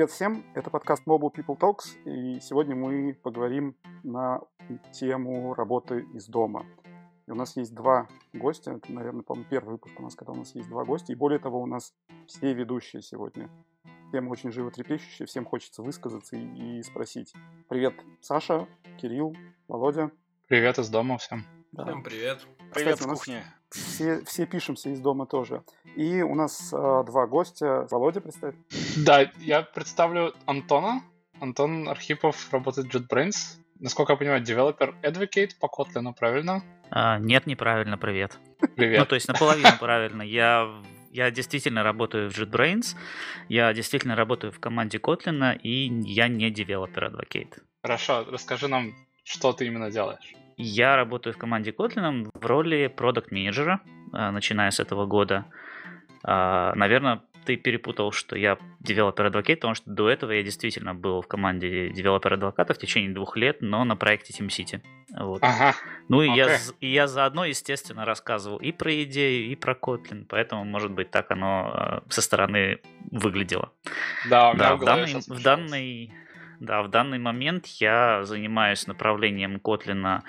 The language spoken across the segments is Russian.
Привет всем, это подкаст Mobile People Talks, и сегодня мы поговорим на тему работы из дома. И у нас есть два гостя, это, наверное, по первый выпуск у нас, когда у нас есть два гостя, и более того, у нас все ведущие сегодня. Тема очень животрепещущая, всем хочется высказаться и, и спросить. Привет, Саша, Кирилл, Володя. Привет из дома всем. Да. Всем привет. Привет Кстати, с кухни. Все, все пишемся из дома тоже. И у нас э, два гостя. Володя, представь. Да, я представлю Антона. Антон Архипов работает в JetBrains. Насколько я понимаю, developer advocate по Kotlin, правильно? А, нет, неправильно, привет. Привет. Ну, то есть наполовину правильно. Я, я действительно работаю в JetBrains, я действительно работаю в команде Kotlin, и я не developer advocate. Хорошо, расскажи нам, что ты именно делаешь. Я работаю в команде Kotlin в роли продукт менеджера начиная с этого года. А, Наверное, ты перепутал, что я девелопер адвокат, потому что до этого я действительно был в команде девелопер адвоката в течение двух лет, но на проекте TeamCity. Вот. Ага. Ну и okay. я, я заодно, естественно, рассказывал и про идею, и про Kotlin, поэтому, может быть, так оно со стороны выглядело. Да, да в, данный, в данный да, в данный момент я занимаюсь направлением Kotlin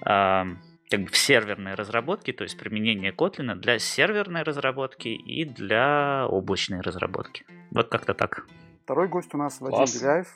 э, как бы в серверной разработке, то есть применение Kotlin для серверной разработки и для облачной разработки. Вот как-то так. Второй гость у нас Вадим Беляев,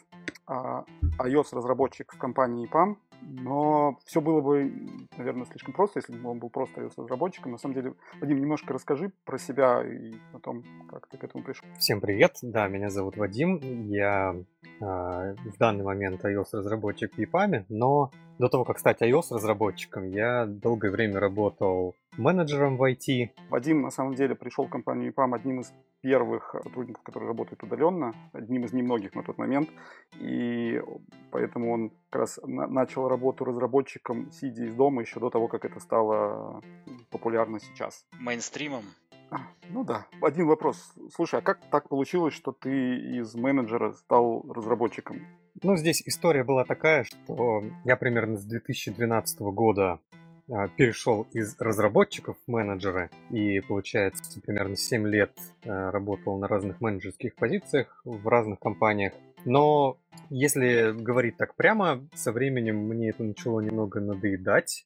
а, iOS-разработчик в компании EPAM. Но все было бы, наверное, слишком просто, если бы он был просто iOS-разработчиком. На самом деле, Вадим, немножко расскажи про себя и о том, как ты к этому пришел. Всем привет, да, меня зовут Вадим. Я э, в данный момент iOS-разработчик в EPAM, но до того, как стать iOS-разработчиком, я долгое время работал менеджером в IT. Вадим, на самом деле, пришел в компанию EPAM одним из первых сотрудников, которые работают удаленно, одним из немногих на тот момент, и поэтому он как раз начал работу разработчиком, сидя из дома, еще до того, как это стало популярно сейчас. Мейнстримом? Ну да. Один вопрос. Слушай, а как так получилось, что ты из менеджера стал разработчиком? Ну, здесь история была такая, что я примерно с 2012 года перешел из разработчиков в менеджеры и, получается, примерно 7 лет а, работал на разных менеджерских позициях в разных компаниях. Но если говорить так прямо, со временем мне это начало немного надоедать,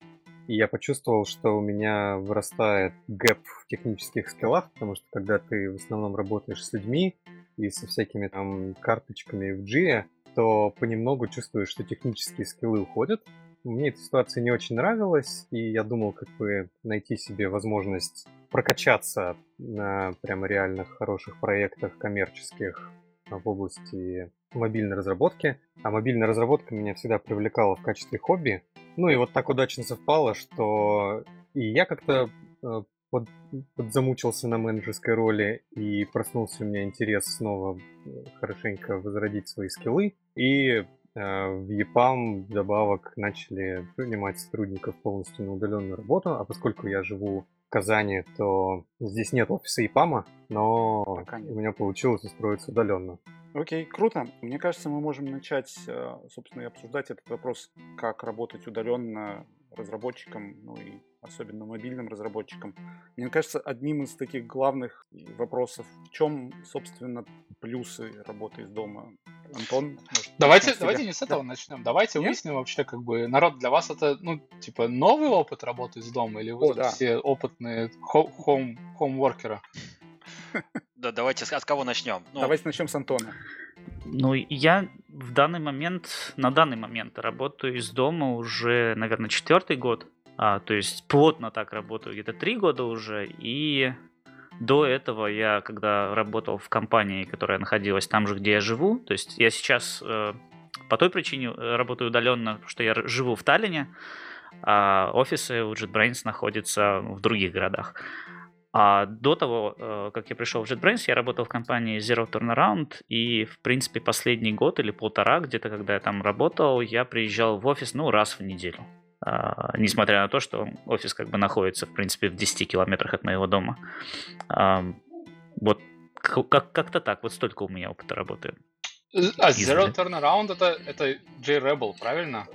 и я почувствовал, что у меня вырастает гэп в технических скиллах, потому что когда ты в основном работаешь с людьми и со всякими там карточками в G, то понемногу чувствуешь, что технические скиллы уходят, мне эта ситуация не очень нравилась, и я думал, как бы найти себе возможность прокачаться на прямо реальных хороших проектах коммерческих в области мобильной разработки. А мобильная разработка меня всегда привлекала в качестве хобби. Ну и вот так удачно совпало, что и я как-то э, под, подзамучился на менеджерской роли, и проснулся у меня интерес снова э, хорошенько возродить свои скиллы. И в EPAM вдобавок начали принимать сотрудников полностью на удаленную работу, а поскольку я живу в Казани, то здесь нет офиса EPAM, но Пока у меня получилось устроиться удаленно. Окей, круто. Мне кажется, мы можем начать, э, собственно, и обсуждать этот вопрос, как работать удаленно разработчикам, ну и особенно мобильным разработчикам. Мне кажется, одним из таких главных вопросов, в чем, собственно, плюсы работы из дома. Антон, может, давайте, давайте не с этого да. начнем. Давайте Нет? выясним вообще, как бы, народ, для вас это, ну, типа, новый опыт работы из дома, или вы О, да. все опытные home, homeworkеры? Да, давайте, от кого начнем? Ну, давайте начнем с Антона. Ну, я в данный момент, на данный момент работаю из дома уже, наверное, четвертый год. А, то есть плотно так работаю где-то три года уже. И до этого я, когда работал в компании, которая находилась там же, где я живу, то есть я сейчас э, по той причине э, работаю удаленно, что я живу в Таллине, а офисы у JetBrains находятся в других городах. А до того, э, как я пришел в JetBrains, я работал в компании Zero Turnaround, и, в принципе, последний год или полтора, где-то, когда я там работал, я приезжал в офис, ну, раз в неделю. А, несмотря на то, что офис как бы находится, в принципе, в 10 километрах от моего дома. А, вот как- как-то так, вот столько у меня опыта работы. А Zero Turnaround это, это JRebel, правильно?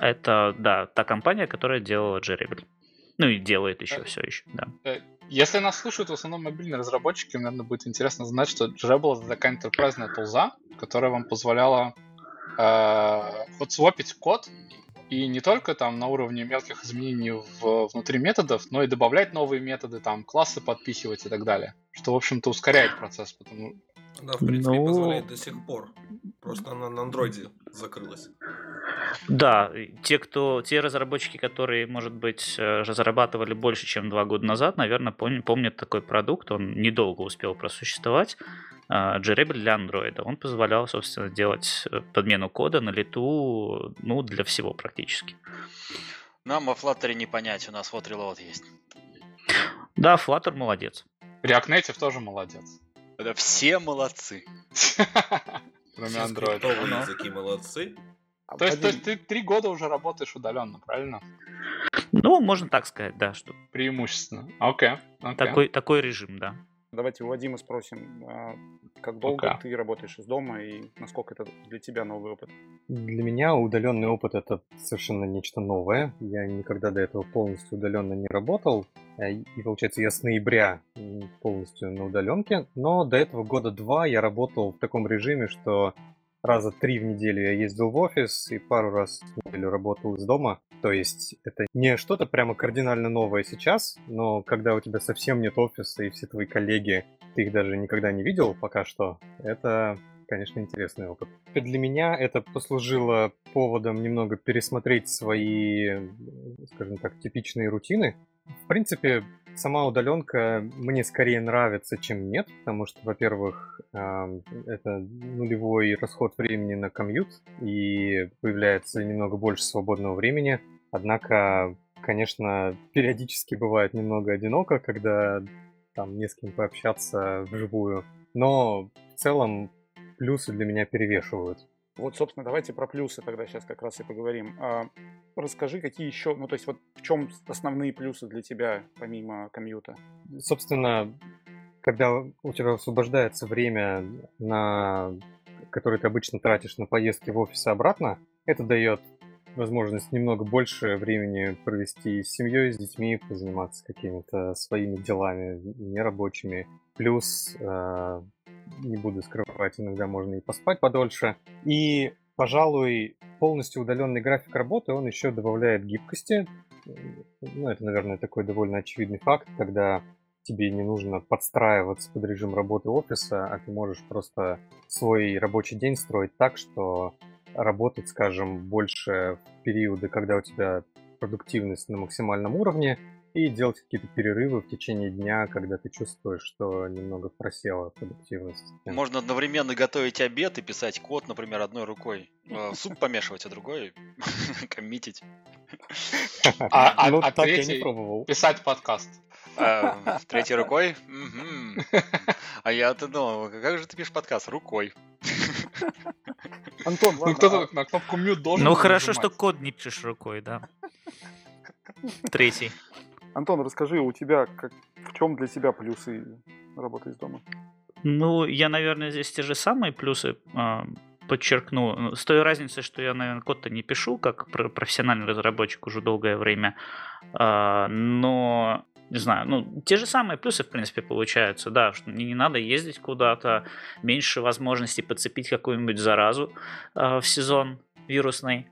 Это, да, та компания, которая делала JRebel. Ну и делает еще э, все еще, да. Э, Если нас слушают в основном мобильные разработчики, наверное, будет интересно знать, что Jabble — это такая enterprise тулза, которая вам позволяла э, вот свопить код и не только там на уровне мелких изменений в, внутри методов, но и добавлять новые методы, там классы подпихивать и так далее. Что, в общем-то, ускоряет процесс, потому да, в принципе, ну... позволяет до сих пор. Просто она на андроиде закрылась. Да, те, кто, те разработчики, которые, может быть, э, разрабатывали больше, чем два года назад, наверное, помнят, помнят такой продукт. Он недолго успел просуществовать. JRebel для андроида. Он позволял, собственно, делать э, подмену кода на лету, ну, для всего практически. Нам во Flutter не понять, у нас вот Reload есть. Да, Flutter молодец. React Native тоже молодец. Это все молодцы. Кроме Android. Все языки молодцы. А то есть, то есть ты три года уже работаешь удаленно, правильно? Ну, можно так сказать, да, что. Преимущественно. Окей. Okay, okay. Такой, такой режим, да. Давайте у Вадима спросим, а, как долго okay. ты работаешь из дома и насколько это для тебя новый опыт? Для меня удаленный опыт это совершенно нечто новое. Я никогда до этого полностью удаленно не работал. Э, и получается, я с ноября полностью на удаленке. Но до этого года два я работал в таком режиме, что раза три в неделю я ездил в офис и пару раз в неделю работал из дома. То есть это не что-то прямо кардинально новое сейчас, но когда у тебя совсем нет офиса и все твои коллеги, ты их даже никогда не видел пока что, это конечно, интересный опыт. Для меня это послужило поводом немного пересмотреть свои, скажем так, типичные рутины. В принципе, Сама удаленка мне скорее нравится, чем нет, потому что, во-первых, это нулевой расход времени на комьют, и появляется немного больше свободного времени. Однако, конечно, периодически бывает немного одиноко, когда там не с кем пообщаться вживую. Но в целом плюсы для меня перевешивают. Вот, собственно, давайте про плюсы тогда сейчас как раз и поговорим. А, расскажи, какие еще, ну, то есть вот в чем основные плюсы для тебя, помимо комьюта? Собственно, когда у тебя освобождается время, на которое ты обычно тратишь на поездки в офис и обратно, это дает возможность немного больше времени провести с семьей, с детьми, позаниматься какими-то своими делами нерабочими. Плюс э, не буду скрывать, иногда можно и поспать подольше. И, пожалуй, полностью удаленный график работы, он еще добавляет гибкости. Ну, это, наверное, такой довольно очевидный факт, когда тебе не нужно подстраиваться под режим работы офиса, а ты можешь просто свой рабочий день строить так, что работать, скажем, больше в периоды, когда у тебя продуктивность на максимальном уровне, и делать какие-то перерывы в течение дня, когда ты чувствуешь, что немного просела продуктивность. Можно одновременно готовить обед и писать код, например, одной рукой. Э, суп помешивать, а другой коммитить. А, а, ну, а так я не пробовал. Писать подкаст. А, третьей рукой? А я-то думал, как же ты пишешь подкаст? Рукой. Антон, ну кто-то на кнопку мют должен Ну хорошо, что код не пишешь рукой, да. Третий. Антон, расскажи, у тебя как, в чем для тебя плюсы работы из дома? Ну, я, наверное, здесь те же самые плюсы э, подчеркну. Ну, с той разницей, что я, наверное, код-то не пишу, как профессиональный разработчик уже долгое время. Э, но не знаю, ну, те же самые плюсы, в принципе, получаются, да, что мне не надо ездить куда-то, меньше возможностей подцепить какую-нибудь заразу э, в сезон вирусный,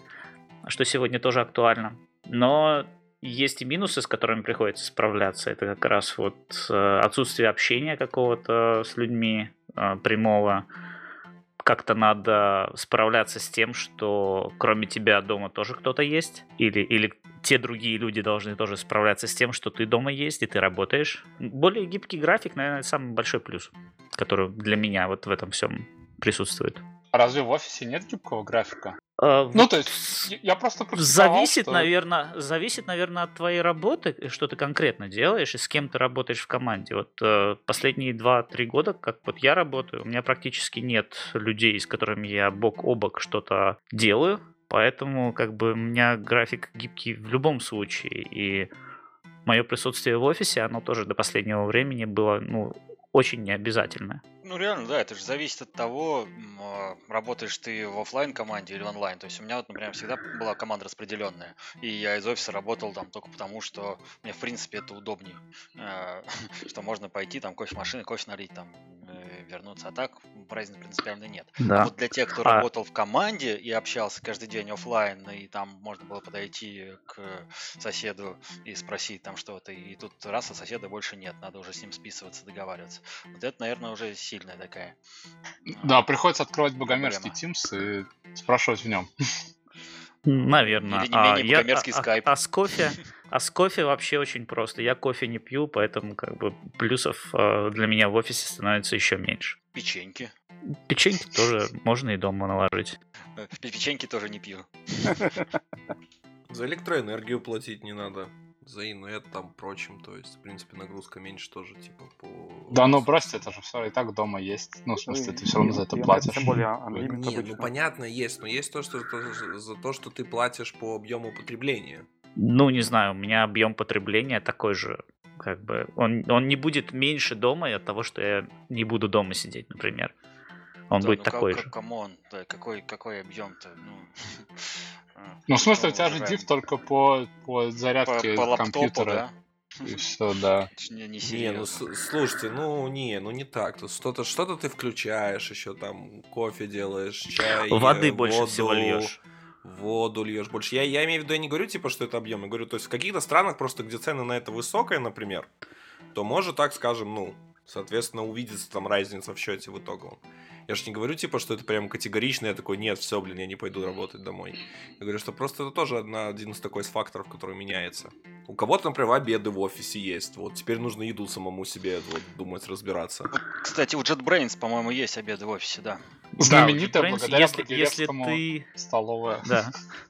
что сегодня тоже актуально. Но есть и минусы, с которыми приходится справляться. Это как раз вот э, отсутствие общения какого-то с людьми э, прямого. Как-то надо справляться с тем, что кроме тебя дома тоже кто-то есть. Или, или те другие люди должны тоже справляться с тем, что ты дома есть и ты работаешь. Более гибкий график, наверное, самый большой плюс, который для меня вот в этом всем присутствует. А разве в офисе нет гибкого графика? Uh, ну, то есть, я просто зависит, что... наверное, зависит, наверное, от твоей работы, что ты конкретно делаешь и с кем ты работаешь в команде. Вот uh, последние 2-3 года, как вот я работаю, у меня практически нет людей, с которыми я бок о бок что-то делаю, поэтому как бы у меня график гибкий в любом случае, и мое присутствие в офисе, оно тоже до последнего времени было, ну, очень необязательно. Ну, реально, да, это же зависит от того, а, работаешь ты в офлайн команде или онлайн. То есть у меня вот, например, всегда была команда распределенная. И я из офиса работал там только потому, что мне, в принципе, это удобнее. А, что можно пойти, там, кофемашины, кофе налить, там, э, вернуться. А так разницы принципиально нет. Да. Вот для тех, кто а... работал в команде и общался каждый день офлайн, и там можно было подойти к соседу и спросить там что-то, и тут раз, а соседа больше нет, надо уже с ним списываться, договариваться. Вот это, наверное, уже сильная такая. Да, а, приходится открывать богомерзкий Teams и спрашивать в нем. Наверное. Или не менее а, богомерзкий я, скайп. А, а, с кофе, а с кофе вообще очень просто. Я кофе не пью, поэтому как бы плюсов э, для меня в офисе становится еще меньше. Печеньки. Печеньки тоже можно и дома наложить. Печеньки тоже не пью. За электроэнергию платить не надо за инет там прочим, то есть, в принципе, нагрузка меньше тоже, типа, по... Да, ну бросьте, это же все и так дома есть. Ну, в смысле, ты все равно за это платишь. Тем более, Нет, ну понятно, есть, но есть то, что за то, что ты платишь по объему потребления. Ну, не знаю, у меня объем потребления такой же, как бы, он, он не будет меньше дома от того, что я не буду дома сидеть, например. Он да, будет ну, такой как, же. Come on, да, какой, какой объем-то? Ну, Ну, в смысле, у тебя же div только по, по зарядке по, по компьютера. да? И все, да. Не, не, не, ну слушайте, ну не, ну не так. Тут что-то, что-то ты включаешь, еще там кофе делаешь, чай. Воды воду, больше всего льешь. Воду льешь больше. Я, я имею в виду, я не говорю, типа, что это объем. Я говорю, то есть в каких-то странах просто, где цены на это высокие, например, то может так, скажем, ну, соответственно, увидится там разница в счете в итоге. Я же не говорю, типа, что это прям категорично, я такой, нет, все, блин, я не пойду работать домой. Я говорю, что просто это тоже одна, один из такой из факторов, который меняется. У кого-то, например, обеды в офисе есть. Вот теперь нужно еду самому себе вот, думать, разбираться. Кстати, у JetBrains, по-моему, есть обеды в офисе, да. Знаменитая да, благодаря если, если ты... столовая. Да.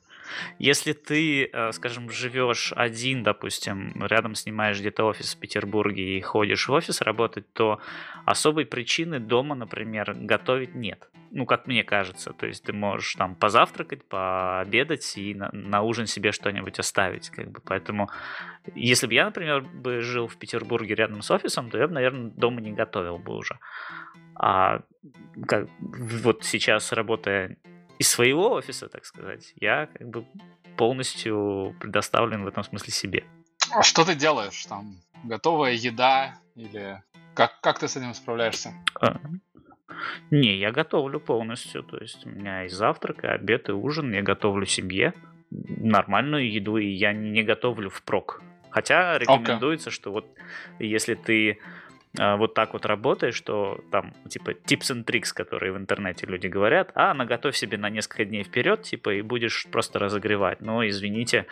Если ты, э, скажем, живешь один, допустим, рядом снимаешь где-то офис в Петербурге и ходишь в офис работать, то особой причины дома, например, готовить нет. Ну, как мне кажется. То есть ты можешь там позавтракать, пообедать и на, на ужин себе что-нибудь оставить. Как бы. Поэтому, если бы я, например, бы жил в Петербурге рядом с офисом, то я бы, наверное, дома не готовил бы уже. А как, вот сейчас, работая из своего офиса, так сказать, я как бы полностью предоставлен в этом смысле себе. А что ты делаешь там? Готовая еда или как, как ты с этим справляешься? А, не, я готовлю полностью. То есть у меня и завтрак, и обед, и ужин. Я готовлю семье нормальную еду, и я не готовлю впрок. Хотя рекомендуется, okay. что вот если ты вот так вот работаешь, что там, типа, tips and tricks, которые в интернете люди говорят, а, наготовь себе на несколько дней вперед, типа, и будешь просто разогревать. Но, извините,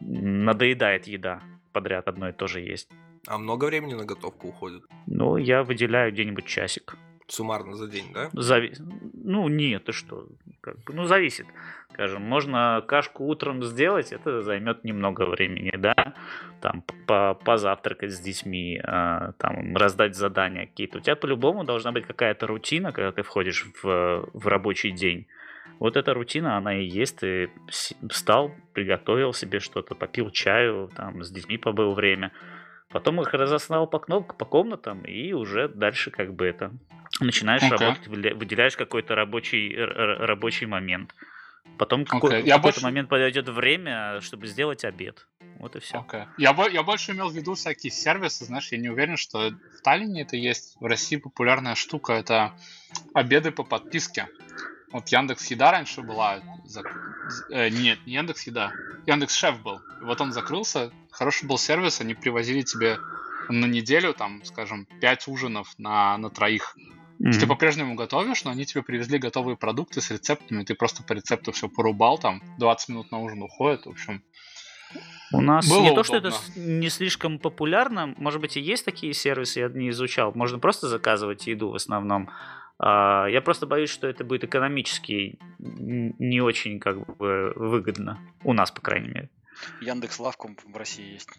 надоедает еда подряд одно и то же есть. А много времени на готовку уходит? Ну, я выделяю где-нибудь часик. Суммарно за день, да? Зави... Ну, нет, ты что? Как ну, зависит. Скажем, можно кашку утром сделать, это займет немного времени, да? Там позавтракать с детьми, а, там раздать задания какие-то. У тебя по-любому должна быть какая-то рутина, когда ты входишь в, в рабочий день. Вот эта рутина, она и есть. Ты встал, приготовил себе что-то, попил чаю, там с детьми побыл время. Потом их разослал по кнопкам, по комнатам, и уже дальше как бы это начинаешь okay. работать, выделяешь какой-то рабочий, рабочий момент. Потом okay. какой, какой-то больше... момент подойдет время, чтобы сделать обед. Вот и все. Okay. Я, я больше имел в виду всякие сервисы, знаешь, я не уверен, что в Таллине это есть. В России популярная штука это обеды по подписке. Вот Яндекс Еда раньше была. Э, нет, не Яндекс Еда. Яндекс Шеф был. И вот он закрылся. Хороший был сервис, они привозили тебе на неделю, там, скажем, 5 ужинов на, на троих. Mm-hmm. Ты по-прежнему готовишь, но они тебе привезли готовые продукты с рецептами, ты просто по рецепту все порубал, там 20 минут на ужин уходит, в общем. У нас Было не удобно. то, что это не слишком популярно, может быть и есть такие сервисы, я не изучал, можно просто заказывать еду в основном. А, я просто боюсь, что это будет экономически не очень как бы выгодно, у нас, по крайней мере. Яндекс Лавку в России есть.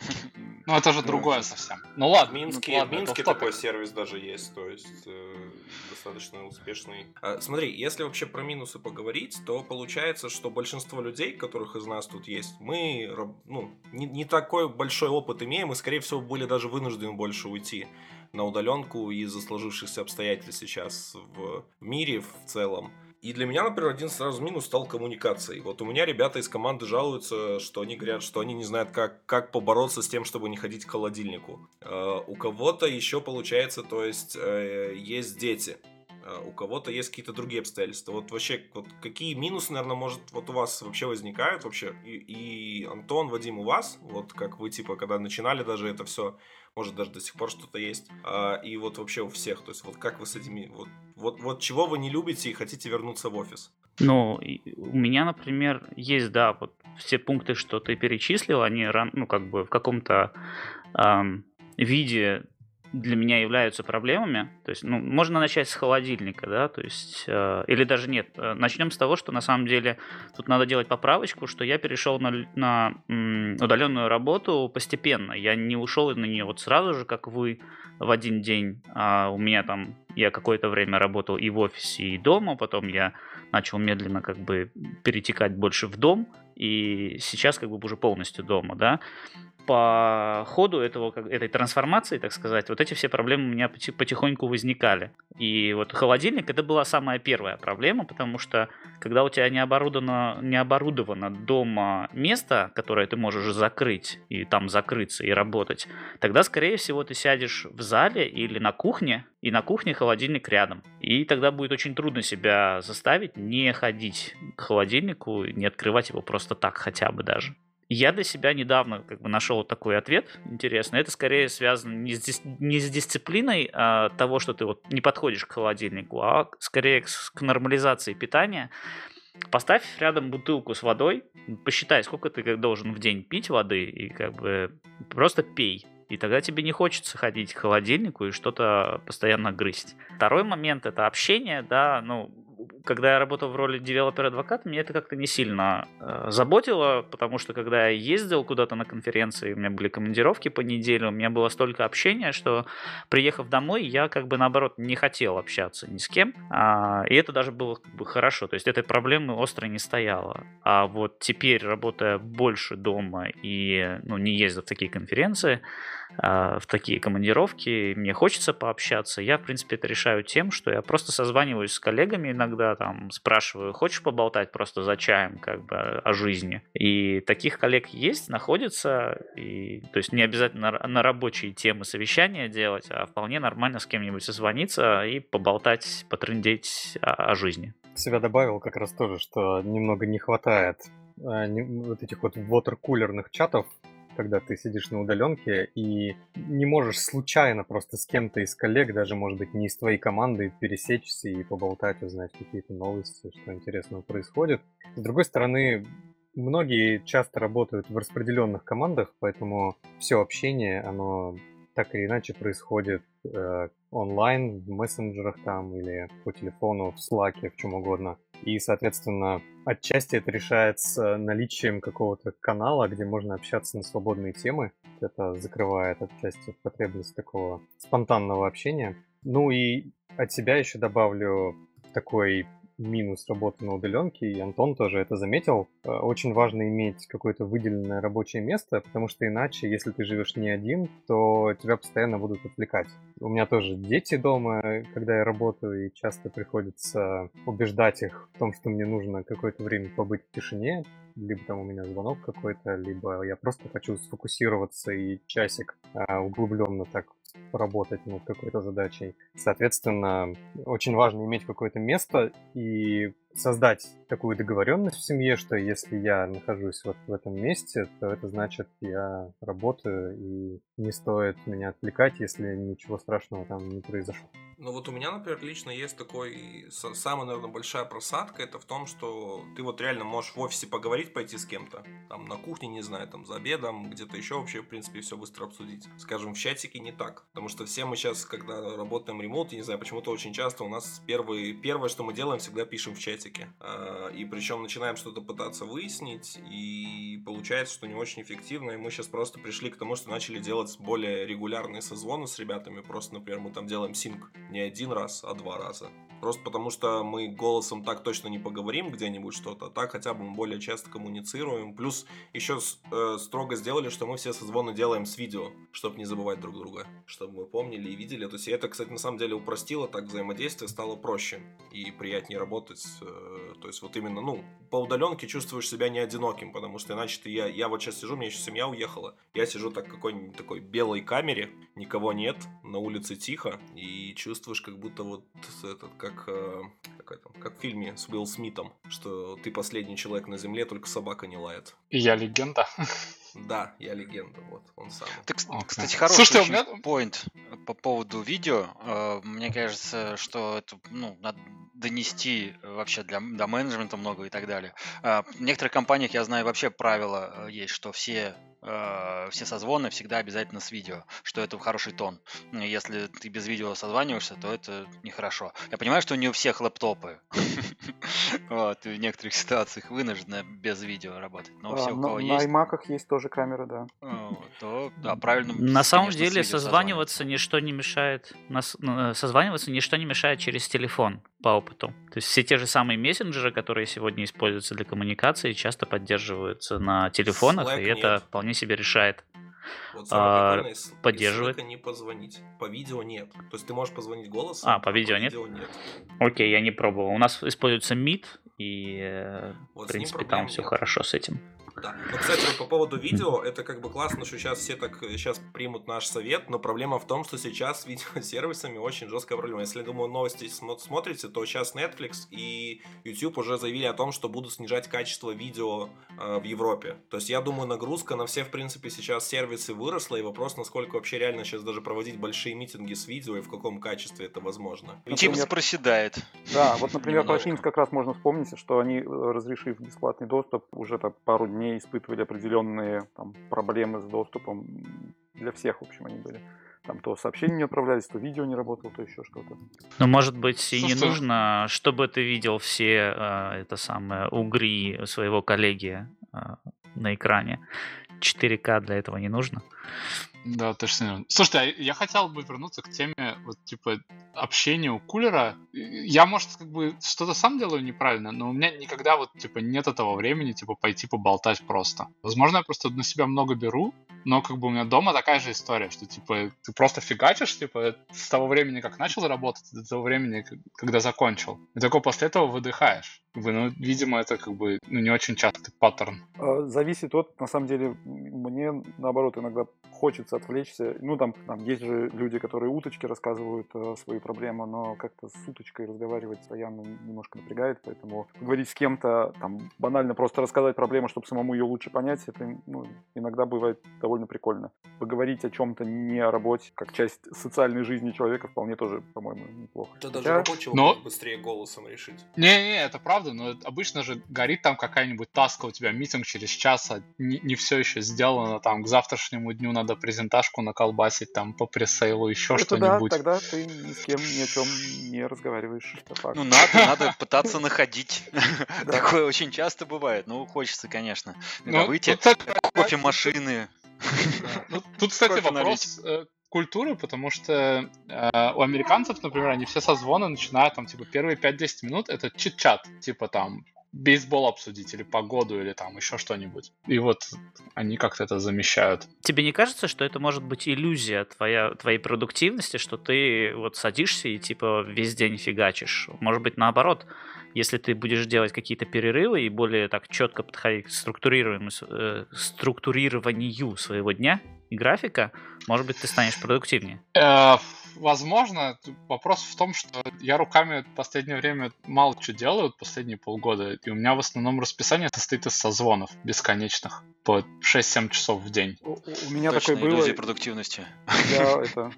Ну, это же другое совсем. Ну ладно. В Минске, ну, ладно, в Минске такой сервис даже есть, то есть э, достаточно успешный. А, смотри, если вообще про минусы поговорить, то получается, что большинство людей, которых из нас тут есть, мы ну, не, не такой большой опыт имеем, и, скорее всего, были даже вынуждены больше уйти. На удаленку из-за сложившихся обстоятельств сейчас в мире в целом. И для меня, например, один сразу минус стал коммуникацией. Вот у меня ребята из команды жалуются, что они говорят, что они не знают, как, как побороться с тем, чтобы не ходить к холодильнику. Э, у кого-то еще получается, то есть э, есть дети. Э, у кого-то есть какие-то другие обстоятельства. Вот вообще, вот какие минусы, наверное, может, вот у вас вообще возникают вообще? И, и Антон, Вадим, у вас, вот как вы, типа, когда начинали даже это все, может, даже до сих пор что-то есть, а, и вот вообще у всех, то есть вот как вы с этими, вот, вот, вот чего вы не любите и хотите вернуться в офис? Ну, у меня, например, есть, да, вот все пункты, что ты перечислил, они, ну, как бы в каком-то эм, виде для меня являются проблемами. То есть, ну, можно начать с холодильника, да, то есть, э, или даже нет. Э, начнем с того, что на самом деле тут надо делать поправочку, что я перешел на, на м, удаленную работу постепенно. Я не ушел на нее вот сразу же, как вы, в один день. А у меня там, я какое-то время работал и в офисе, и дома, потом я начал медленно как бы перетекать больше в дом, и сейчас как бы уже полностью дома, да по ходу этого, этой трансформации, так сказать, вот эти все проблемы у меня потихоньку возникали. И вот холодильник это была самая первая проблема, потому что когда у тебя не оборудовано, не оборудовано дома место, которое ты можешь закрыть и там закрыться и работать, тогда, скорее всего, ты сядешь в зале или на кухне, и на кухне холодильник рядом. И тогда будет очень трудно себя заставить не ходить к холодильнику, не открывать его просто так хотя бы даже. Я для себя недавно как бы нашел такой ответ интересный. Это скорее связано не с, не с дисциплиной а, того, что ты вот не подходишь к холодильнику, а скорее к, к нормализации питания. Поставь рядом бутылку с водой, посчитай, сколько ты должен в день пить воды, и как бы просто пей. И тогда тебе не хочется ходить к холодильнику и что-то постоянно грызть. Второй момент это общение, да, ну, когда я работал в роли девелопера-адвоката, меня это как-то не сильно э, заботило, потому что когда я ездил куда-то на конференции, у меня были командировки по неделе, у меня было столько общения, что приехав домой, я как бы наоборот не хотел общаться ни с кем, а, и это даже было как бы хорошо, то есть этой проблемы остро не стояло. А вот теперь, работая больше дома и ну, не ездя в такие конференции, а, в такие командировки, мне хочется пообщаться, я, в принципе, это решаю тем, что я просто созваниваюсь с коллегами иногда, там, спрашиваю, хочешь поболтать просто за чаем, как бы, о жизни. И таких коллег есть, находится, и, то есть не обязательно на, на рабочие темы совещания делать, а вполне нормально с кем-нибудь созвониться и поболтать, потрындеть о, о жизни. Себя добавил как раз тоже, что немного не хватает а, вот этих вот water-кулерных чатов, когда ты сидишь на удаленке и не можешь случайно просто с кем-то из коллег, даже, может быть, не из твоей команды, пересечься и поболтать, узнать какие-то новости, что интересного происходит. С другой стороны, многие часто работают в распределенных командах, поэтому все общение, оно так или иначе происходит э, онлайн, в мессенджерах там или по телефону, в Slack, в чем угодно. И, соответственно, отчасти это решается наличием какого-то канала, где можно общаться на свободные темы. Это закрывает отчасти потребность такого спонтанного общения. Ну и от себя еще добавлю такой минус работы на удаленке, и Антон тоже это заметил. Э, очень важно иметь какое-то выделенное рабочее место, потому что иначе, если ты живешь не один, то тебя постоянно будут отвлекать. У меня тоже дети дома, когда я работаю, и часто приходится убеждать их в том, что мне нужно какое-то время побыть в тишине, либо там у меня звонок какой-то, либо я просто хочу сфокусироваться и часик а, углубленно так поработать над какой-то задачей. Соответственно, очень важно иметь какое-то место и создать такую договоренность в семье, что если я нахожусь вот в этом месте, то это значит, я работаю, и не стоит меня отвлекать, если ничего страшного там не произошло. Ну вот у меня, например, лично есть такой, самая, наверное, большая просадка, это в том, что ты вот реально можешь в офисе поговорить, пойти с кем-то, там на кухне, не знаю, там за обедом, где-то еще вообще, в принципе, все быстро обсудить. Скажем, в чатике не так, потому что все мы сейчас, когда работаем ремонт, не знаю, почему-то очень часто у нас первый, первое, что мы делаем, всегда пишем в чатике. А, и причем начинаем что-то пытаться выяснить, и получается, что не очень эффективно, и мы сейчас просто пришли к тому, что начали делать более регулярные созвоны с ребятами, просто, например, мы там делаем синк не один раз, а два раза. Просто потому что мы голосом так точно не поговорим где-нибудь что-то, а так хотя бы мы более часто коммуницируем. Плюс еще э, строго сделали, что мы все созвоны делаем с видео, чтобы не забывать друг друга, чтобы мы помнили и видели. То есть это, кстати, на самом деле упростило, так взаимодействие стало проще и приятнее работать. Э, то есть вот именно, ну, по удаленке чувствуешь себя не одиноким, потому что иначе ты, я, я вот сейчас сижу, у меня еще семья уехала, я сижу так в какой-нибудь такой белой камере, никого нет, на улице тихо, и чувствуешь как будто вот этот, как, э, как, это, как в фильме с Уилл Смитом, что ты последний человек на земле, только собака не лает. И я легенда. Да, я легенда, вот, он сам. Ты, кстати, хороший Слушайте, очень меня- по поводу видео. Э, Мне кажется, что это, ну, надо донести вообще для, для менеджмента много и так далее. А, В некоторых компаниях, я знаю, вообще правило э, есть, что все э, все созвоны всегда обязательно с видео, что это хороший тон. Ну, Если ты без видео созваниваешься, то это нехорошо. Я понимаю, что не у всех лэптопы. Вот, в некоторых ситуациях вынуждены без видео работать. Но А, все, у на, кого на есть, iMac есть тоже камера, да. то да, правильно. На самом деле созваниваться ничто не мешает. нас- ну, э, Созваниваться ничто не мешает через телефон по опыту. То есть все те же самые мессенджеры, которые сегодня используются для коммуникации, часто поддерживаются на телефонах, и это нет. Вполне себе решает. Вот самое А, из- поддерживает. Не позвонить. По видео нет. То есть ты можешь позвонить голосом, А, по видео нет? нет. Окей, я не пробовал. У нас используется Meet, и Вот в принципе там все нет. хорошо с этим. Да. Ну, кстати, вот по поводу видео, это как бы классно, что сейчас все так сейчас примут наш совет, но проблема в том, что сейчас с видеосервисами очень жесткая проблема. Если, думаю, новости смо- смотрите, то сейчас Netflix и YouTube уже заявили о том, что будут снижать качество видео э, в Европе. То есть я думаю, нагрузка на все, в принципе, сейчас сервисы выросла, и вопрос, насколько вообще реально сейчас даже проводить большие митинги с видео и в каком качестве это возможно. Teams Например- проседает. Да, вот, например, про. Teams как раз можно вспомнить, что они, э, разрешив бесплатный доступ, уже так пару дней испытывали определенные там, проблемы с доступом. Для всех, в общем, они были. Там то сообщения не отправлялись, то видео не работало, то еще что-то. Но может быть и не Слушайте, нужно, чтобы ты видел все э, это самое угри своего коллеги э, на экране. 4К для этого не нужно. Да, точно. Слушайте, а я хотел бы вернуться к теме вот типа общения у кулера. Я, может, как бы что-то сам делаю неправильно, но у меня никогда вот типа нет этого времени, типа пойти поболтать просто. Возможно, я просто на себя много беру, но как бы у меня дома такая же история, что типа ты просто фигачишь, типа с того времени, как начал работать, до того времени, когда закончил. И только после этого выдыхаешь. Как бы, ну, видимо, это как бы ну, не очень частый паттерн. А, Зависит от, на самом деле, мне наоборот иногда хочется отвлечься. Ну, там, там есть же люди, которые уточки рассказывают э, свои проблемы, но как-то с уточкой разговаривать постоянно немножко напрягает, поэтому говорить с кем-то, там, банально просто рассказать проблему, чтобы самому ее лучше понять, это ну, иногда бывает довольно прикольно. Поговорить о чем-то не о работе, как часть социальной жизни человека, вполне тоже, по-моему, неплохо. Это даже Хотя- рабочего Но- быстрее голосом решить. Не-не, это правда, но обычно же горит там какая-нибудь таска у тебя, митинг через час, а не, не все еще сделано, там к завтрашнему дню надо презентажку наколбасить там по пресейлу, еще это да, что-нибудь. тогда ты ни с кем ни о чем не разговариваешь. Это факт. Ну, надо, надо пытаться находить. Да. Такое очень часто бывает. Ну, хочется, конечно. Ну, выйти, тут, кстати, кофемашины. ну, тут, кстати, вопрос э, культуры, потому что э, у американцев, например, они все созвоны начинают там, типа, первые 5-10 минут, это чит-чат, типа там бейсбол обсудить или погоду или там еще что-нибудь. И вот они как-то это замещают. Тебе не кажется, что это может быть иллюзия твоя, твоей продуктивности, что ты вот садишься и типа весь день фигачишь? Может быть, наоборот, если ты будешь делать какие-то перерывы и более так четко подходить к э, структурированию своего дня и графика, может быть, ты станешь продуктивнее. Возможно, вопрос в том, что я руками в последнее время мало что делаю, последние полгода, и у меня в основном расписание состоит из созвонов бесконечных по 6-7 часов в день. У, у меня Точно, такое было. иллюзия продуктивности. Я, это,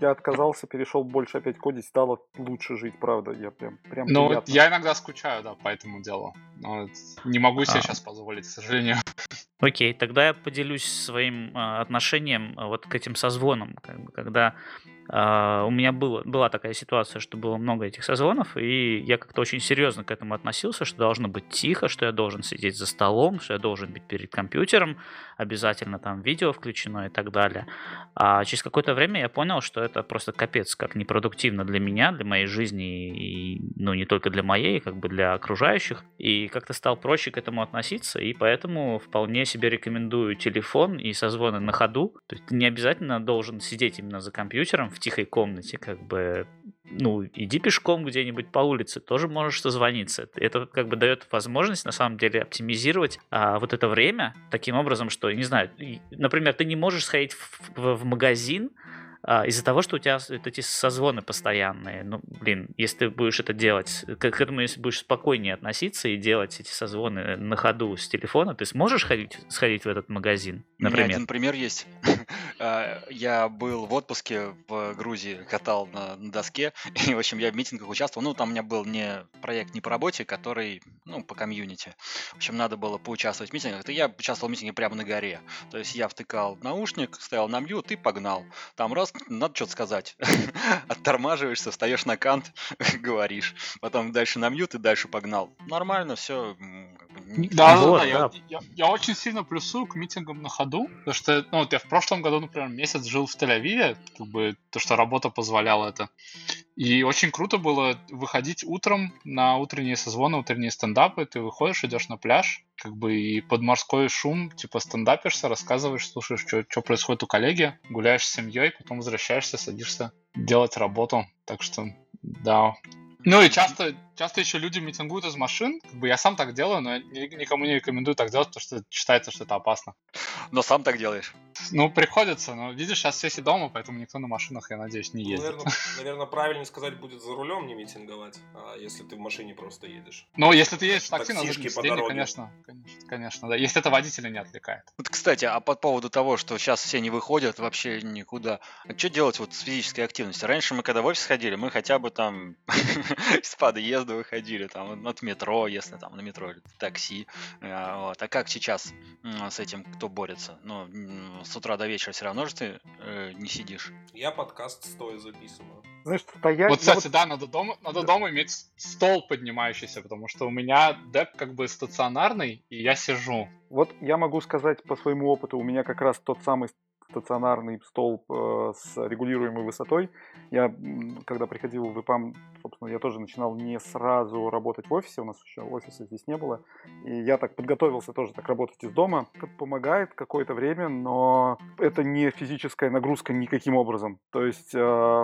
я отказался, перешел больше опять кодить, стало лучше жить, правда. Я прям, прям Ну, вот приятно. я иногда скучаю, да, по этому делу. Но не могу себе а. сейчас позволить, к сожалению. Окей, тогда я поделюсь своим э, отношением вот к этим созвонам, как бы, когда Uh, у меня было, была такая ситуация, что было много этих созвонов, и я как-то очень серьезно к этому относился, что должно быть тихо, что я должен сидеть за столом, что я должен быть перед компьютером, обязательно там видео включено и так далее. А через какое-то время я понял, что это просто капец, как непродуктивно для меня, для моей жизни, и, ну, не только для моей, как бы для окружающих. И как-то стал проще к этому относиться, и поэтому вполне себе рекомендую телефон и созвоны на ходу. То есть ты не обязательно должен сидеть именно за компьютером в тихой комнате, как бы, ну, иди пешком где-нибудь по улице, тоже можешь созвониться. Это как бы дает возможность, на самом деле, оптимизировать а, вот это время таким образом, что, не знаю, например, ты не можешь сходить в, в, в магазин, из-за того, что у тебя вот эти созвоны постоянные, ну, блин, если ты будешь это делать, к, к этому, если будешь спокойнее относиться и делать эти созвоны на ходу с телефона, ты сможешь ходить, сходить в этот магазин, например? У меня один пример есть. А, я был в отпуске в Грузии, катал на, на доске, и, в общем, я в митингах участвовал. Ну, там у меня был не проект не по работе, который, ну, по комьюнити. В общем, надо было поучаствовать в митингах. И я участвовал в митинге прямо на горе. То есть я втыкал наушник, стоял на mute и погнал. Там раз надо что-то сказать. Оттормаживаешься, встаешь на кант, говоришь. Потом дальше на mute и дальше погнал. Нормально, все. Да, вот, да, да, Я, я, я очень сильно плюсую к митингам на ходу, потому что, ну, вот я в прошлом году, например, месяц жил в Тель-Авиве, как бы то, что работа позволяла это. И очень круто было выходить утром на утренние созвоны, утренние стендапы. Ты выходишь, идешь на пляж, как бы и под морской шум, типа стендапишься, рассказываешь, слушаешь, что, происходит у коллеги, гуляешь с семьей, потом возвращаешься, садишься делать работу. Так что, да, ну и часто, часто еще люди митингуют из машин. Как бы я сам так делаю, но никому не рекомендую так делать, потому что считается, что это опасно. Но сам так делаешь. Ну, приходится, но видишь, сейчас все сидят дома, поэтому никто на машинах, я надеюсь, не ездит. наверное, наверное, правильнее сказать будет за рулем не митинговать, а если ты в машине просто едешь. Ну, если ты едешь в такси, на заднем сиденье, конечно, конечно, конечно, да. Если это водителя не отвлекает. Вот, кстати, а по поводу того, что сейчас все не выходят вообще никуда, а что делать вот с физической активностью? Раньше мы, когда в офис ходили, мы хотя бы там с подъезда выходили, там, от метро, если там на метро или такси. А, вот. А как сейчас с этим кто борется? Ну, с утра до вечера все равно же ты э, не сидишь. Я подкаст стоя записываю. Знаешь, стоять... Вот, кстати, вот... да, надо дома, надо дома иметь стол поднимающийся, потому что у меня деп как бы стационарный, и я сижу. Вот я могу сказать по своему опыту, у меня как раз тот самый стационарный столб э, с регулируемой высотой. Я, когда приходил в ИПАМ, собственно, я тоже начинал не сразу работать в офисе, у нас еще офиса здесь не было. И я так подготовился тоже так работать из дома. Это помогает какое-то время, но это не физическая нагрузка никаким образом. То есть, э,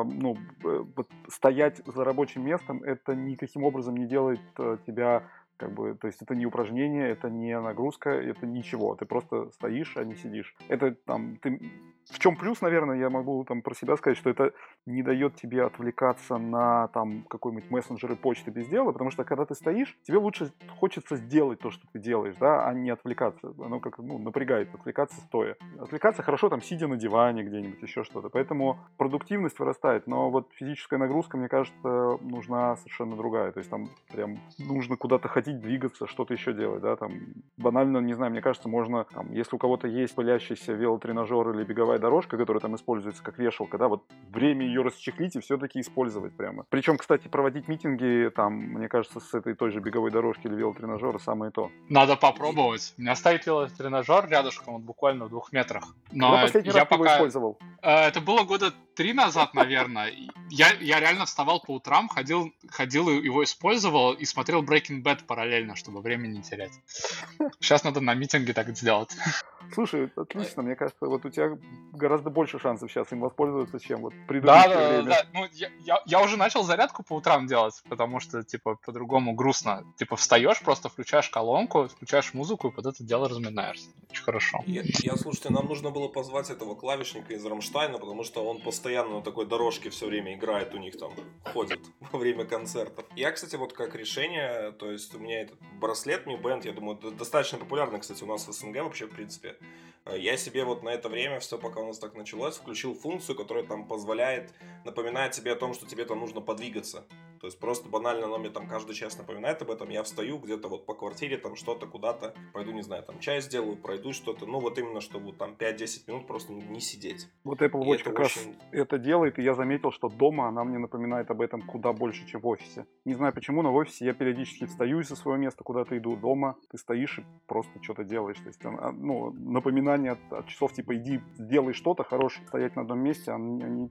ну, вот стоять за рабочим местом, это никаким образом не делает э, тебя как бы, то есть это не упражнение, это не нагрузка, это ничего. Ты просто стоишь, а не сидишь. Это там, ты в чем плюс, наверное, я могу там про себя сказать, что это не дает тебе отвлекаться на там какой-нибудь мессенджер и почты без дела, потому что когда ты стоишь, тебе лучше хочется сделать то, что ты делаешь, да, а не отвлекаться. Оно как, ну, напрягает отвлекаться стоя. Отвлекаться хорошо там сидя на диване где-нибудь, еще что-то. Поэтому продуктивность вырастает, но вот физическая нагрузка, мне кажется, нужна совершенно другая. То есть там прям нужно куда-то ходить, двигаться, что-то еще делать, да, там банально, не знаю, мне кажется, можно, там, если у кого-то есть пылящийся велотренажер или беговая дорожка, которая там используется как вешалка, да, вот время ее расчехлить и все-таки использовать прямо. Причем, кстати, проводить митинги там, мне кажется, с этой той же беговой дорожки или велотренажера самое то. Надо попробовать. У меня стоит велотренажер рядышком, вот буквально в двух метрах. Но Когда последний я раз пока... его использовал? Э, это было года три назад, наверное. Я, я реально вставал по утрам, ходил, ходил его использовал и смотрел Breaking Bad параллельно, чтобы времени не терять. Сейчас надо на митинге так сделать. Слушай, отлично, мне кажется, вот у тебя гораздо больше шансов сейчас им воспользоваться, чем вот предыдущее да, время. Да, да, ну я, я, я уже начал зарядку по утрам делать, потому что, типа, по-другому грустно. Типа, встаешь, просто включаешь колонку, включаешь музыку и под это дело разминаешься. Очень хорошо. Я, я, слушайте, нам нужно было позвать этого клавишника из Рамштайна, потому что он постоянно на такой дорожке все время играет у них там, ходит во время концертов. Я, кстати, вот как решение, то есть у меня этот браслет New Band, я думаю, достаточно популярный, кстати, у нас в СНГ вообще, в принципе. Э, я себе вот на это время, все пока у нас так началось, включил функцию, которая там позволяет напоминать тебе о том, что тебе там нужно подвигаться. То есть просто банально оно мне там каждый час напоминает об этом. Я встаю где-то вот по квартире, там что-то куда-то, пойду, не знаю, там чай сделаю, пройду что-то. Ну вот именно, чтобы там 5-10 минут просто не сидеть. Вот Apple Watch как очень... раз это делает, и я заметил, что дома она мне напоминает об этом куда больше, чем в офисе. Не знаю почему, но в офисе я периодически встаю со своего места, куда-то иду. Дома ты стоишь и просто что-то делаешь. То есть, ну, напоминание от, от часов типа иди, сделай что-то хорошее, стоять на одном месте, они, они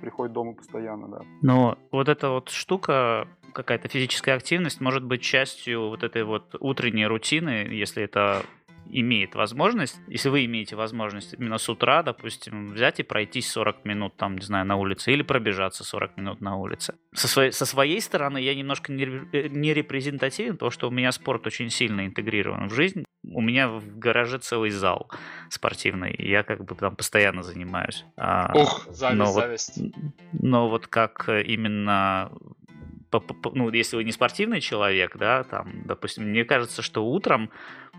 приходит дома постоянно, да. Но вот эта вот штука, какая-то физическая активность может быть частью вот этой вот утренней рутины, если это имеет возможность, если вы имеете возможность именно с утра, допустим, взять и пройтись 40 минут там, не знаю, на улице, или пробежаться 40 минут на улице. Со своей, со своей стороны я немножко не, не репрезентативен, потому что у меня спорт очень сильно интегрирован в жизнь. У меня в гараже целый зал спортивный, и я как бы там постоянно занимаюсь. А, Ух, зависть, но зависть. Вот, но вот как именно ну, если вы не спортивный человек, да, там, допустим, мне кажется, что утром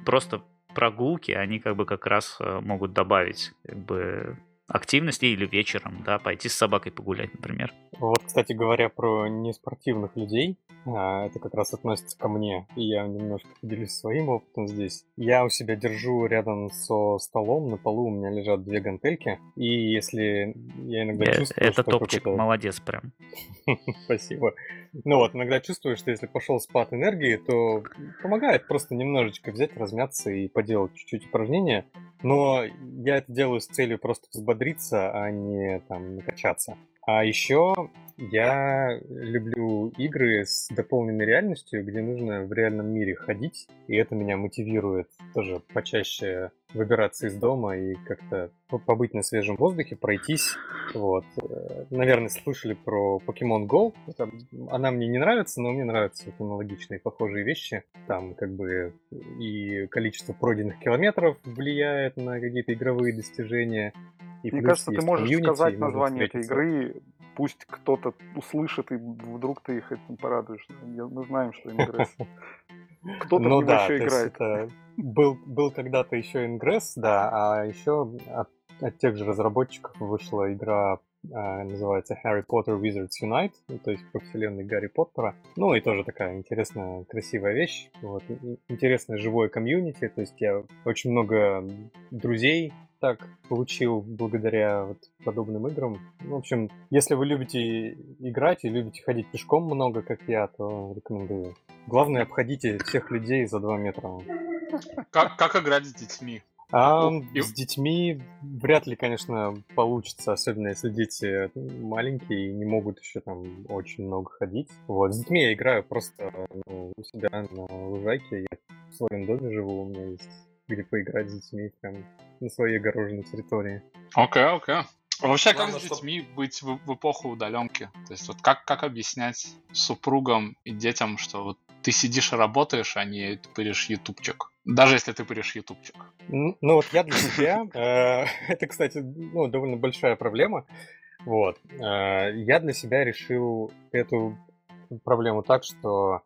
просто прогулки, они как бы как раз э, могут добавить как бы активности или вечером, да, пойти с собакой погулять, например. Вот, кстати говоря, про неспортивных людей, а, это как раз относится ко мне, и я немножко поделюсь своим опытом здесь. Я у себя держу рядом со столом, на полу у меня лежат две гантельки, и если я иногда чувствую, Это что топчик, молодец прям. Спасибо. Ну вот, иногда чувствую, что если пошел спад энергии, то помогает просто немножечко взять, размяться и поделать чуть-чуть упражнения. Но я это делаю с целью просто взбодриться, а не там накачаться. А еще я люблю игры с дополненной реальностью, где нужно в реальном мире ходить, и это меня мотивирует тоже почаще выбираться из дома и как-то побыть на свежем воздухе, пройтись. Вот. Э, наверное, слышали про Pokemon Go. Это, она мне не нравится, но мне нравятся вот аналогичные похожие вещи. Там как бы и количество пройденных километров влияет на какие-то игровые достижения. И Мне кажется, ты можешь сказать название этой игры, пусть кто-то услышит, и вдруг ты их этим порадуешь. Мы знаем, что Ингресс. Кто-то ну, да, еще играет. Это был, был когда-то еще Ингресс, да, а еще от, от тех же разработчиков вышла игра а, называется Harry Potter Wizards Unite, ну, то есть по вселенной Гарри Поттера. Ну и тоже такая интересная, красивая вещь. Вот. Интересное живое комьюнити, то есть я очень много друзей так получил благодаря вот подобным играм. В общем, если вы любите играть и любите ходить пешком много, как я, то рекомендую. Главное, обходите всех людей за 2 метра. Как, как играть с детьми? А, и... С детьми вряд ли, конечно, получится, особенно если дети маленькие и не могут еще там очень много ходить. Вот, с детьми я играю просто ну, у себя на лужайке. Я в своем доме живу, у меня есть где поиграть с детьми прям на своей огороженной территории. Окей, okay, окей. Okay. Вообще, Главное, как с детьми что... быть в, в эпоху удаленки? То есть, вот как, как объяснять супругам и детям, что вот ты сидишь и работаешь, а не тупыришь ютубчик? Даже если ты тупыришь ютубчик. Ну, ну вот я для себя, э, это, кстати, ну, довольно большая проблема. Вот. Э, я для себя решил эту проблему так, что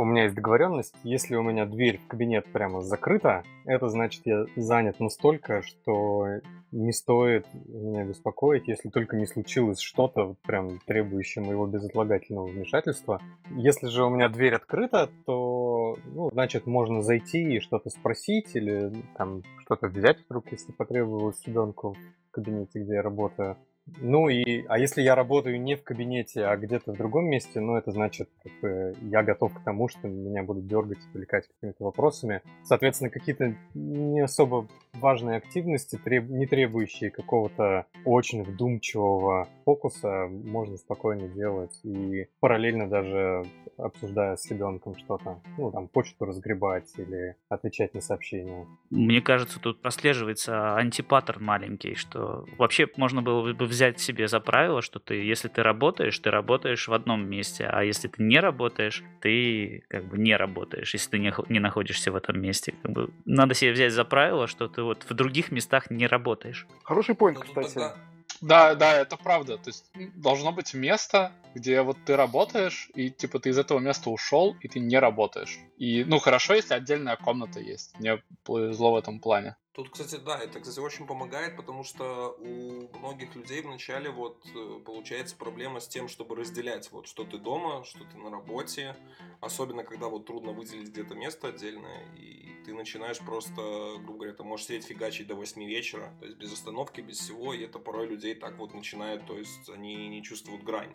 у меня есть договоренность, если у меня дверь в кабинет прямо закрыта, это значит, я занят настолько, что не стоит меня беспокоить, если только не случилось что-то прям требующее моего безотлагательного вмешательства. Если же у меня дверь открыта, то, ну, значит, можно зайти и что-то спросить или там что-то взять вдруг, если потребовалось ребенку в кабинете, где я работаю. Ну и, а если я работаю не в кабинете, а где-то в другом месте, ну это значит, как бы, я готов к тому, что меня будут дергать, отвлекать какими-то вопросами. Соответственно, какие-то не особо важные активности, не требующие какого-то очень вдумчивого фокуса, можно спокойно делать и параллельно даже обсуждая с ребенком что-то, ну там почту разгребать или отвечать на сообщения. Мне кажется, тут прослеживается антипаттерн маленький, что вообще можно было бы взять себе за правило, что ты, если ты работаешь, ты работаешь в одном месте, а если ты не работаешь, ты как бы не работаешь, если ты не, не находишься в этом месте. Как бы, надо себе взять за правило, что ты вот в других местах не работаешь. Хороший поинт, ну, кстати. Тогда, да, да, это правда. То есть должно быть место, где вот ты работаешь, и типа ты из этого места ушел, и ты не работаешь. И, ну, хорошо, если отдельная комната есть. Мне повезло в этом плане. Тут, кстати, да, это, кстати, очень помогает, потому что у многих людей вначале вот э, получается проблема с тем, чтобы разделять, вот что ты дома, что ты на работе, особенно когда вот трудно выделить где-то место отдельное, и ты начинаешь просто, грубо говоря, ты можешь сидеть фигачить до 8 вечера, то есть без остановки, без всего, и это порой людей так вот начинает, то есть они не чувствуют грань.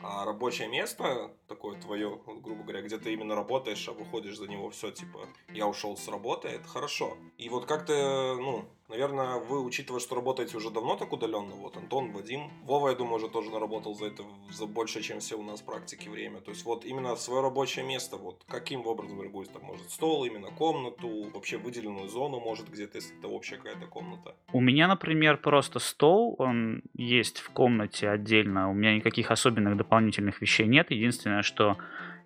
А рабочее место, такое твое, грубо говоря, где ты именно работаешь, а выходишь за него, все, типа, я ушел с работы, это хорошо. И вот как-то, ну, Наверное, вы, учитывая, что работаете уже давно так удаленно, вот Антон, Вадим, Вова, я думаю, уже тоже наработал за это за больше, чем все у нас практики время. То есть вот именно свое рабочее место, вот каким образом регулируется, там, может, стол, именно комнату, вообще выделенную зону, может, где-то, если это общая какая-то комната. У меня, например, просто стол, он есть в комнате отдельно, у меня никаких особенных дополнительных вещей нет. Единственное, что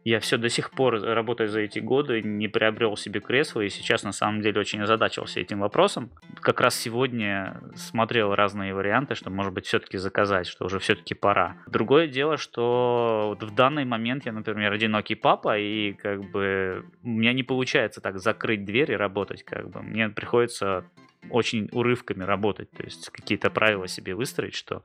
я все до сих пор, работая за эти годы, не приобрел себе кресло, и сейчас на самом деле очень озадачился этим вопросом. Как раз сегодня смотрел разные варианты, что, может быть, все-таки заказать, что уже все-таки пора. Другое дело, что вот в данный момент я, например, одинокий папа, и как бы у меня не получается так закрыть дверь и работать, как бы. Мне приходится очень урывками работать, то есть какие-то правила себе выстроить, что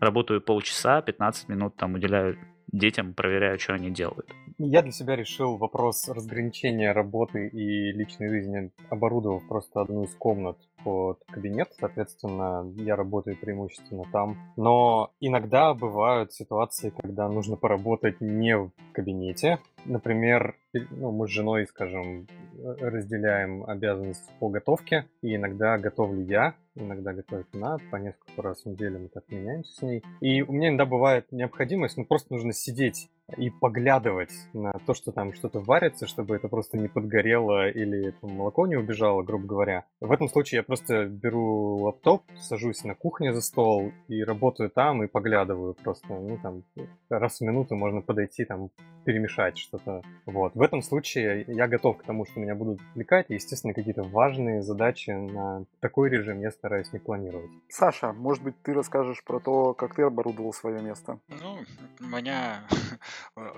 работаю полчаса, 15 минут там уделяю детям, проверяю, что они делают. Я для себя решил вопрос разграничения работы и личной жизни, оборудовав просто одну из комнат под кабинет, соответственно, я работаю преимущественно там. Но иногда бывают ситуации, когда нужно поработать не в кабинете. Например, ну, мы с женой, скажем, разделяем обязанности по готовке, и иногда готовлю я, иногда готовит она, по несколько раз в неделю мы так меняемся с ней. И у меня иногда бывает необходимость, ну, просто нужно сидеть и поглядывать на то, что там что-то варится, чтобы это просто не подгорело или там, молоко не убежало, грубо говоря. В этом случае я просто беру лаптоп, сажусь на кухне за стол и работаю там и поглядываю просто. Ну, там, раз в минуту можно подойти, там, перемешать что-то. Вот. В этом случае я готов к тому, что меня будут отвлекать, и, естественно, какие-то важные задачи на такой режим я стараюсь не планировать. Саша, может быть, ты расскажешь про то, как ты оборудовал свое место? Ну, у меня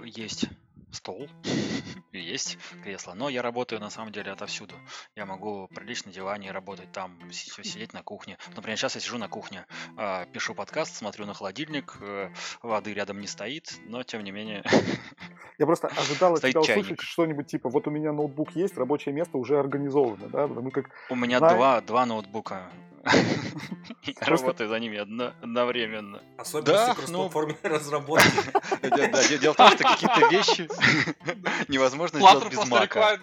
есть стол, есть кресло, но я работаю на самом деле отовсюду. Я могу прилично на диване работать там, сидеть на кухне. Например, сейчас я сижу на кухне, а, пишу подкаст, смотрю на холодильник, э, воды рядом не стоит, но тем не менее... Я просто ожидал от тебя услышать что-нибудь типа, вот у меня ноутбук есть, рабочее место уже организовано, да? Мы как у меня два, два ноутбука. Работаю за ними одновременно. Особенно в ну, разработки. Дело в том, что какие-то вещи невозможно сделать без мака.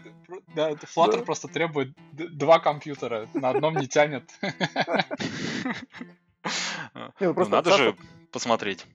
Да, Flutter просто требует два компьютера, на одном не тянет. Ну, ну, надо же посмотреть,